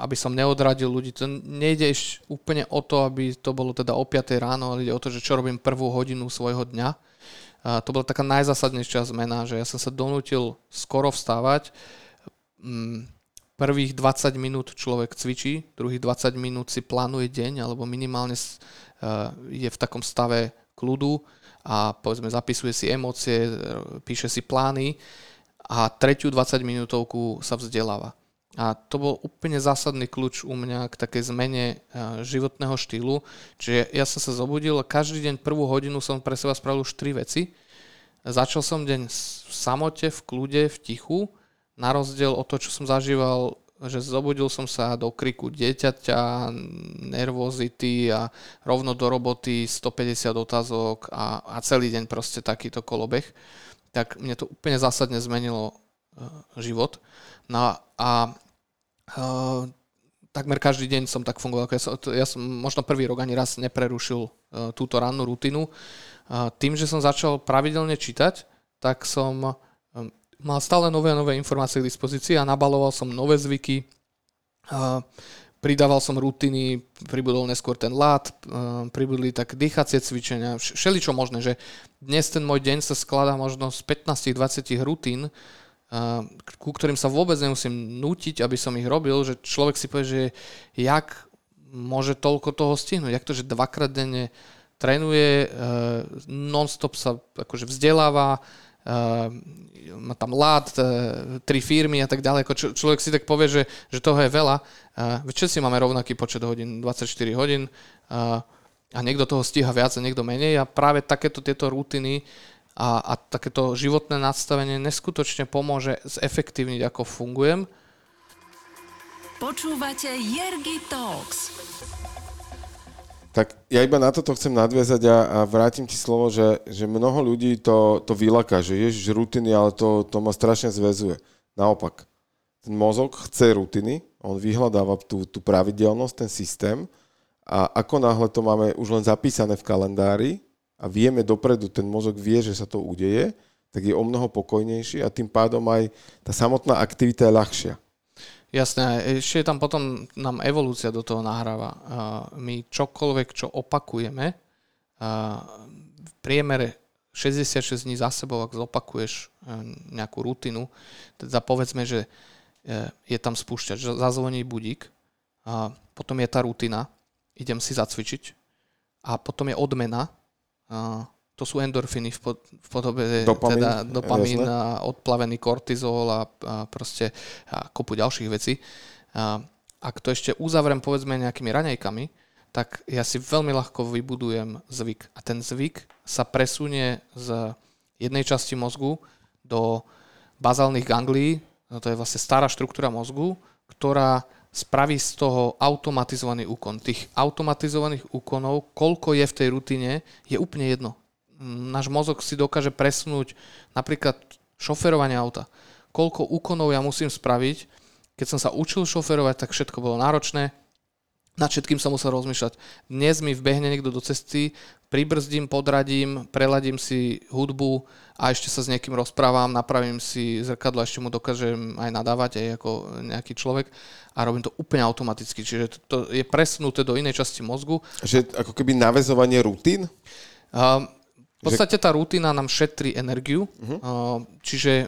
aby som neodradil ľudí. To nejde úplne o to, aby to bolo teda o 5 ráno, ale ide o to, že čo robím prvú hodinu svojho dňa. A to bola taká najzásadnejšia zmena, že ja som sa donútil skoro vstávať. Mm, prvých 20 minút človek cvičí, druhých 20 minút si plánuje deň, alebo minimálne je v takom stave kľudu a povedzme zapisuje si emócie, píše si plány a tretiu 20 minútovku sa vzdeláva. A to bol úplne zásadný kľúč u mňa k takej zmene e, životného štýlu. Čiže ja som sa zobudil a každý deň prvú hodinu som pre seba spravil už tri veci. Začal som deň v samote, v kľude, v tichu, na rozdiel od toho, čo som zažíval, že zobudil som sa do kriku dieťaťa, nervozity a rovno do roboty 150 otázok a, a celý deň proste takýto kolobeh. Tak mne to úplne zásadne zmenilo život. No a uh, takmer každý deň som tak fungoval. Ja som, ja som možno prvý rok ani raz neprerušil uh, túto rannú rutinu. Uh, tým, že som začal pravidelne čítať, tak som um, mal stále nové a nové informácie k dispozícii a nabaloval som nové zvyky. Uh, pridával som rutiny, pribudol neskôr ten lát, pribudli tak dýchacie cvičenia, všeličo možné, že dnes ten môj deň sa skladá možno z 15-20 rutín, ku ktorým sa vôbec nemusím nútiť, aby som ich robil, že človek si povie, že jak môže toľko toho stihnúť, jak to, že dvakrát denne trénuje, uh, non-stop sa akože vzdeláva, má tam lát, uh, tri firmy a tak ďalej. Č- človek si tak povie, že, že toho je veľa. Všetci máme rovnaký počet hodín, 24 hodín a niekto toho stíha viac a niekto menej a práve takéto tieto rutiny a, a takéto životné nastavenie neskutočne pomôže zefektívniť, ako fungujem. Počúvate Jergy Talks. Tak ja iba na toto chcem nadviazať a, a vrátim ti slovo, že, že mnoho ľudí to, to vylaká, že ježiš rutiny, ale to, to ma strašne zväzuje. Naopak, ten mozog chce rutiny, on vyhľadáva tú, tú pravidelnosť, ten systém a ako náhle to máme už len zapísané v kalendári a vieme dopredu, ten mozog vie, že sa to udeje, tak je o mnoho pokojnejší a tým pádom aj tá samotná aktivita je ľahšia. Jasné, ešte tam potom nám evolúcia do toho nahráva. My čokoľvek, čo opakujeme, v priemere 66 dní za sebou, ak zopakuješ nejakú rutinu, teda povedzme, že e, je tam spúšťač, zazvoní budík, a potom je tá rutina, idem si zacvičiť a potom je odmena, to sú endorfiny v, pod, v podobe dopamín, teda dopamín a odplavený kortizol a, a proste a kopu ďalších vecí. A, ak to ešte uzavriem povedzme nejakými raňajkami, tak ja si veľmi ľahko vybudujem zvyk. A ten zvyk sa presunie z jednej časti mozgu do bazálnych ganglií, no to je vlastne stará štruktúra mozgu, ktorá spraví z toho automatizovaný úkon. Tých automatizovaných úkonov, koľko je v tej rutine, je úplne jedno náš mozog si dokáže presunúť napríklad šoferovanie auta. Koľko úkonov ja musím spraviť, keď som sa učil šoferovať, tak všetko bolo náročné, nad všetkým som musel rozmýšľať. Dnes mi vbehne niekto do cesty, pribrzdím, podradím, preladím si hudbu a ešte sa s niekým rozprávam, napravím si zrkadlo, ešte mu dokážem aj nadávať, aj ako nejaký človek a robím to úplne automaticky. Čiže to, je presunuté do inej časti mozgu. Že ako keby navezovanie rutín? Um, v podstate tá rutina nám šetrí energiu, uh-huh. čiže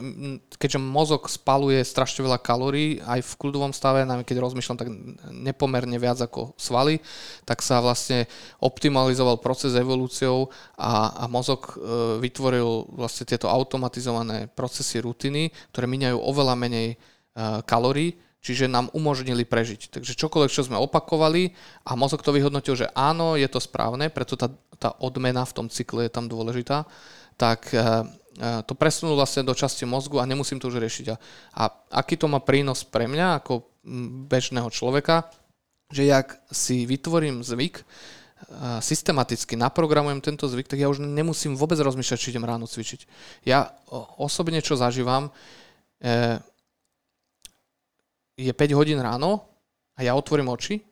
keďže mozog spaluje strašne veľa kalórií, aj v kľudovom stave, najmä keď rozmýšľam tak nepomerne viac ako svaly, tak sa vlastne optimalizoval proces evolúciou a, a mozog uh, vytvoril vlastne tieto automatizované procesy rutiny, ktoré miňajú oveľa menej uh, kalórií, čiže nám umožnili prežiť. Takže čokoľvek, čo sme opakovali a mozog to vyhodnotil, že áno, je to správne, preto tá tá odmena v tom cykle je tam dôležitá, tak eh, eh, to presunul vlastne do časti mozgu a nemusím to už riešiť. A, a aký to má prínos pre mňa ako mm, bežného človeka, že jak si vytvorím zvyk, eh, systematicky naprogramujem tento zvyk, tak ja už nemusím vôbec rozmýšľať, či idem ráno cvičiť. Ja osobne, čo zažívam, je 5 hodín ráno a ja otvorím oči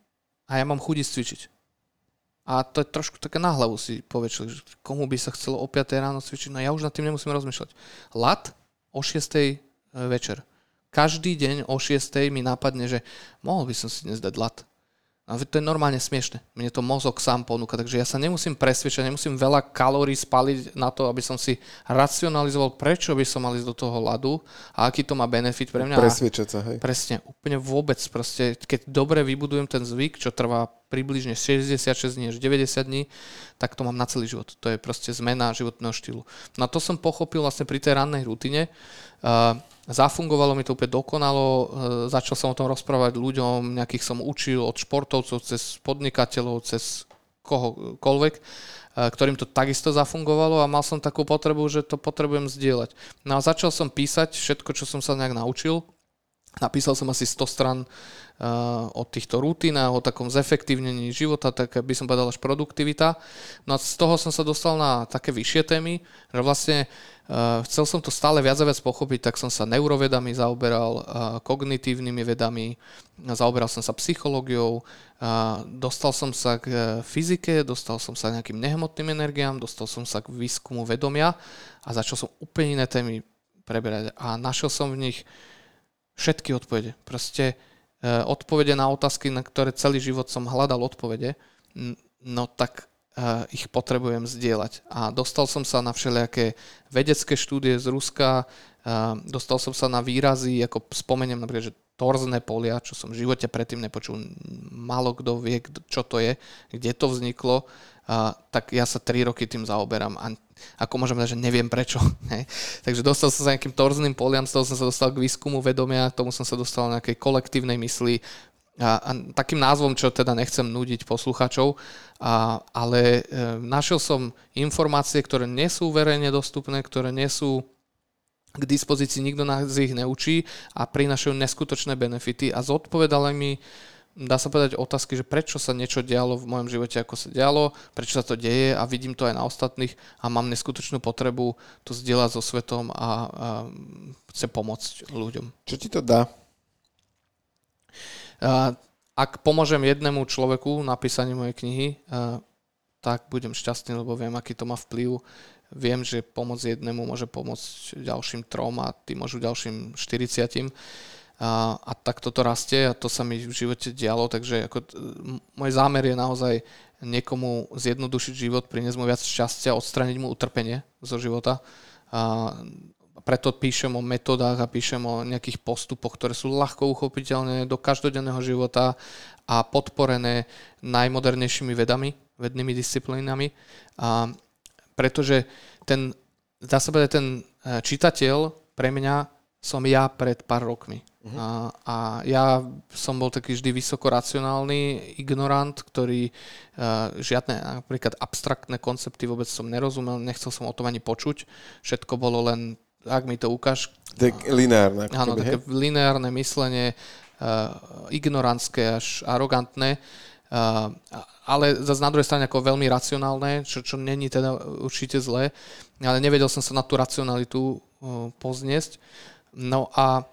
a ja mám chuť cvičiť. A to je trošku také na hlavu si povie že komu by sa chcelo o 5 ráno cvičiť. No ja už nad tým nemusím rozmýšľať. Lat o 6 e, večer. Každý deň o 6 mi napadne, že mohol by som si dnes dať lat. A to je normálne smiešne. Mne to mozog sám ponúka, takže ja sa nemusím presvedčať, nemusím veľa kalórií spaliť na to, aby som si racionalizoval, prečo by som mal ísť do toho ľadu a aký to má benefit pre mňa. Presvedčať sa, hej. Presne, úplne vôbec. Proste, keď dobre vybudujem ten zvyk, čo trvá približne 66 dní až 90 dní, tak to mám na celý život. To je proste zmena životného štýlu. No a to som pochopil vlastne pri tej rannej rutine. Zafungovalo mi to úplne dokonalo, e, začal som o tom rozprávať ľuďom, nejakých som učil od športovcov cez podnikateľov, cez kohokoľvek, e, ktorým to takisto zafungovalo a mal som takú potrebu, že to potrebujem zdieľať. No a začal som písať všetko, čo som sa nejak naučil. Napísal som asi 100 stran uh, o týchto rutinách, o takom zefektívnení života, tak by som povedal až produktivita. No a z toho som sa dostal na také vyššie témy, že vlastne Uh, chcel som to stále viac a viac pochopiť, tak som sa neurovedami zaoberal, uh, kognitívnymi vedami, zaoberal som sa psychológiou, dostal som sa k fyzike, dostal som sa k nejakým nehmotným energiám, dostal som sa k výskumu vedomia a začal som úplne iné témy preberať a našiel som v nich všetky odpovede. Proste odpovede na otázky, na ktoré celý život som hľadal odpovede, no tak uh, ich potrebujem zdieľať. A dostal som sa na všelijaké vedecké štúdie z Ruska, uh, dostal som sa na výrazy, ako spomeniem napríklad, že torzné polia, čo som v živote predtým nepočul, málo kto vie, čo to je, kde to vzniklo, tak ja sa 3 roky tým zaoberám a ako môžem povedať, že neviem prečo. Ne? Takže dostal som sa nejakým torzným poliam, z toho som sa dostal k výskumu vedomia, tomu som sa dostal nejakej kolektívnej mysli, a, a takým názvom, čo teda nechcem nudiť posluchačov, a, ale e, našiel som informácie, ktoré nie sú verejne dostupné, ktoré nie sú k dispozícii, nikto nás ich neučí a prinášajú neskutočné benefity a zodpovedali mi dá sa povedať otázky, že prečo sa niečo dialo v mojom živote, ako sa dialo, prečo sa to deje a vidím to aj na ostatných a mám neskutočnú potrebu to zdieľať so svetom a, a chce pomôcť ľuďom. Čo ti to dá? Ak pomôžem jednému človeku napísaním mojej knihy, tak budem šťastný, lebo viem, aký to má vplyv viem, že pomoc jednému môže pomôcť ďalším trom a tým môžu ďalším 40. A, a tak toto rastie a to sa mi v živote dialo, takže ako, môj zámer je naozaj niekomu zjednodušiť život, priniesť mu viac šťastia, odstraniť mu utrpenie zo života. A preto píšem o metodách a píšem o nejakých postupoch, ktoré sú ľahko uchopiteľné do každodenného života a podporené najmodernejšími vedami, vednými disciplínami. A pretože ten, dá sa povedať, ten e, čitateľ pre mňa som ja pred pár rokmi. Uh-huh. A, a ja som bol taký vždy vysoko racionálny ignorant, ktorý uh, žiadne napríklad abstraktné koncepty vôbec som nerozumel, nechcel som o tom ani počuť. Všetko bolo len, ak mi to ukáž. Tak lineárne. Áno, také lineárne myslenie, uh, ignorantské až arogantné. Uh, ale zase na druhej strane ako veľmi racionálne, čo, čo není teda určite zlé, ale nevedel som sa na tú racionalitu uh, pozniesť. No a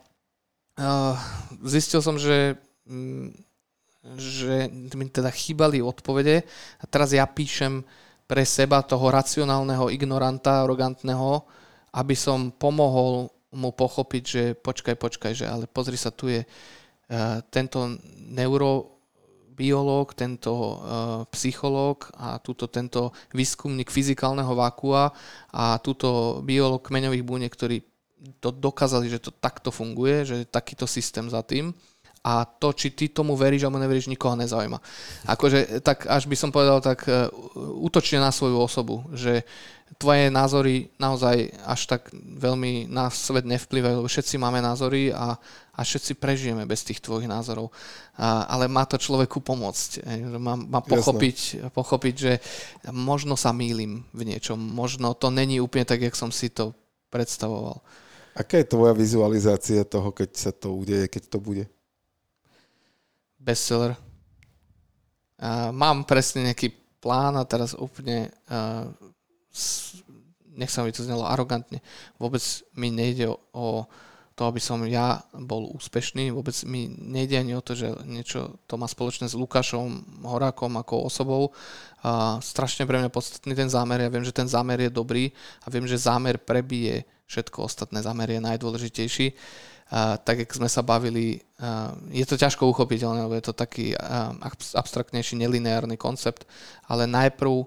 zistil som, že, um, že mi teda chýbali odpovede a teraz ja píšem pre seba toho racionálneho ignoranta, arogantného, aby som pomohol mu pochopiť, že počkaj, počkaj, že ale pozri sa, tu je uh, tento neuro biológ, tento uh, psychológ a túto, tento výskumník fyzikálneho vákua a túto biológ kmeňových buniek, ktorí to dokázali, že to takto funguje, že je takýto systém za tým a to, či ty tomu veríš alebo neveríš, nikoho nezaujíma. Akože, tak až by som povedal, tak uh, útočne na svoju osobu, že tvoje názory naozaj až tak veľmi na svet nevplyvajú, lebo všetci máme názory a, a všetci prežijeme bez tých tvojich názorov. A, ale má to človeku pomôcť. Má, má pochopiť, pochopiť, že možno sa mýlim v niečom, možno to není úplne tak, jak som si to predstavoval. Aká je tvoja vizualizácia toho, keď sa to udeje, keď to bude? bestseller. Uh, mám presne nejaký plán a teraz úplne uh, nech sa mi to znelo arogantne. Vôbec mi nejde o, o to, aby som ja bol úspešný. Vôbec mi nejde ani o to, že niečo to má spoločné s Lukášom Horákom ako osobou. A strašne pre mňa podstatný ten zámer. Ja viem, že ten zámer je dobrý a viem, že zámer prebije všetko ostatné. Zámer je najdôležitejší. Uh, tak, jak sme sa bavili, uh, je to ťažko uchopiteľné, lebo je to taký uh, abstraktnejší, nelineárny koncept, ale najprv,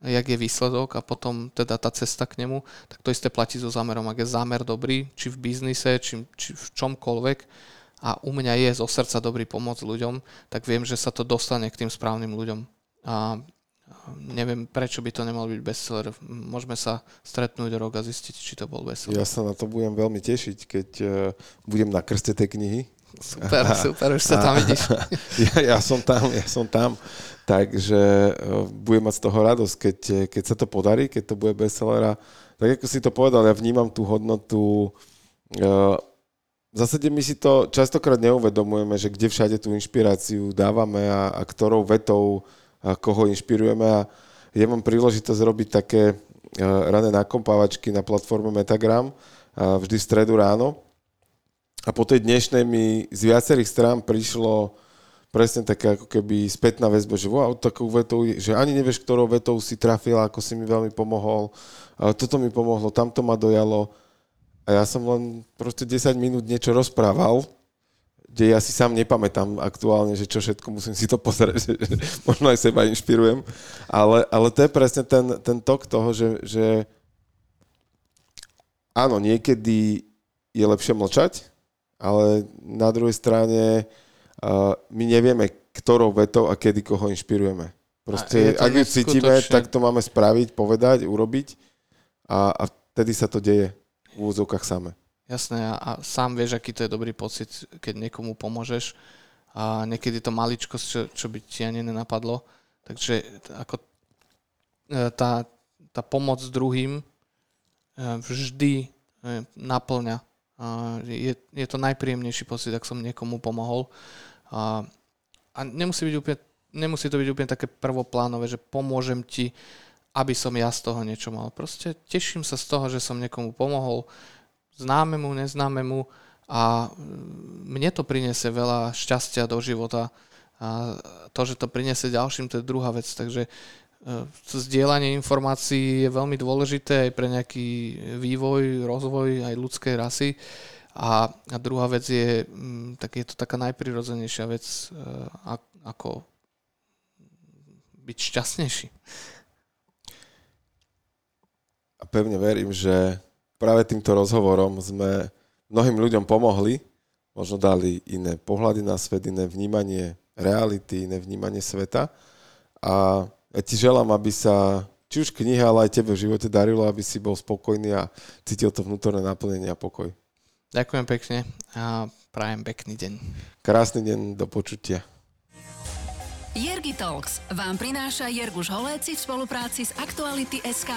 jak je výsledok a potom teda tá cesta k nemu, tak to isté platí so zámerom. Ak je zámer dobrý, či v biznise, či, či v čomkoľvek, a u mňa je zo srdca dobrý pomôcť ľuďom, tak viem, že sa to dostane k tým správnym ľuďom. A neviem, prečo by to nemal byť bestseller. Môžeme sa stretnúť rok a zistiť, či to bol bestseller. Ja sa na to budem veľmi tešiť, keď uh, budem na krste tej knihy. Super, super, už sa tam vidíš. ja, ja som tam, ja som tam. Takže uh, budem mať z toho radosť, keď, keď sa to podarí, keď to bude bestseller. A tak ako si to povedal, ja vnímam tú hodnotu uh, v zásade my si to častokrát neuvedomujeme, že kde všade tú inšpiráciu dávame a, a ktorou vetou a koho inšpirujeme a ja mám príležitosť robiť také rané nakompávačky na platforme Metagram vždy v stredu ráno. A po tej dnešnej mi z viacerých strán prišlo presne také ako keby spätná väzba, že wow, takou vetou, že ani nevieš, ktorou vetou si trafil, ako si mi veľmi pomohol, toto mi pomohlo, tamto ma dojalo. A ja som len proste 10 minút niečo rozprával kde ja si sám nepamätám aktuálne, že čo všetko musím si to pozrieť, že, že možno aj seba inšpirujem, ale, ale to je presne ten, ten tok toho, že, že áno, niekedy je lepšie mlčať, ale na druhej strane uh, my nevieme, ktorou vetou a kedy koho inšpirujeme. Proste, ak ju cítime, tak to máme spraviť, povedať, urobiť a, a vtedy sa to deje v úvodzovkách same. Jasné, a, a sám vieš, aký to je dobrý pocit, keď niekomu pomôžeš a niekedy to maličko, čo, čo by ti ani nenapadlo. Takže ako e, tá, tá pomoc druhým e, vždy e, naplňa. Je, je to najpríjemnejší pocit, ak som niekomu pomohol. A, a nemusí, byť úplne, nemusí to byť úplne také prvoplánové, že pomôžem ti, aby som ja z toho niečo mal. Proste teším sa z toho, že som niekomu pomohol, známemu, neznámemu a mne to priniesie veľa šťastia do života a to, že to priniesie ďalším, to je druhá vec. Takže e, zdieľanie informácií je veľmi dôležité aj pre nejaký vývoj, rozvoj aj ľudskej rasy. A, a druhá vec je, mm, tak je to taká najprirodzenejšia vec, e, ako byť šťastnejší. A pevne verím, že práve týmto rozhovorom sme mnohým ľuďom pomohli, možno dali iné pohľady na svet, iné vnímanie reality, iné vnímanie sveta. A ja ti želám, aby sa či už kniha, ale aj tebe v živote darilo, aby si bol spokojný a cítil to vnútorné naplnenie a pokoj. Ďakujem pekne a prajem pekný deň. Krásny deň, do počutia. Jergi Talks vám prináša Jerguš Holéci v spolupráci s Aktuality SK.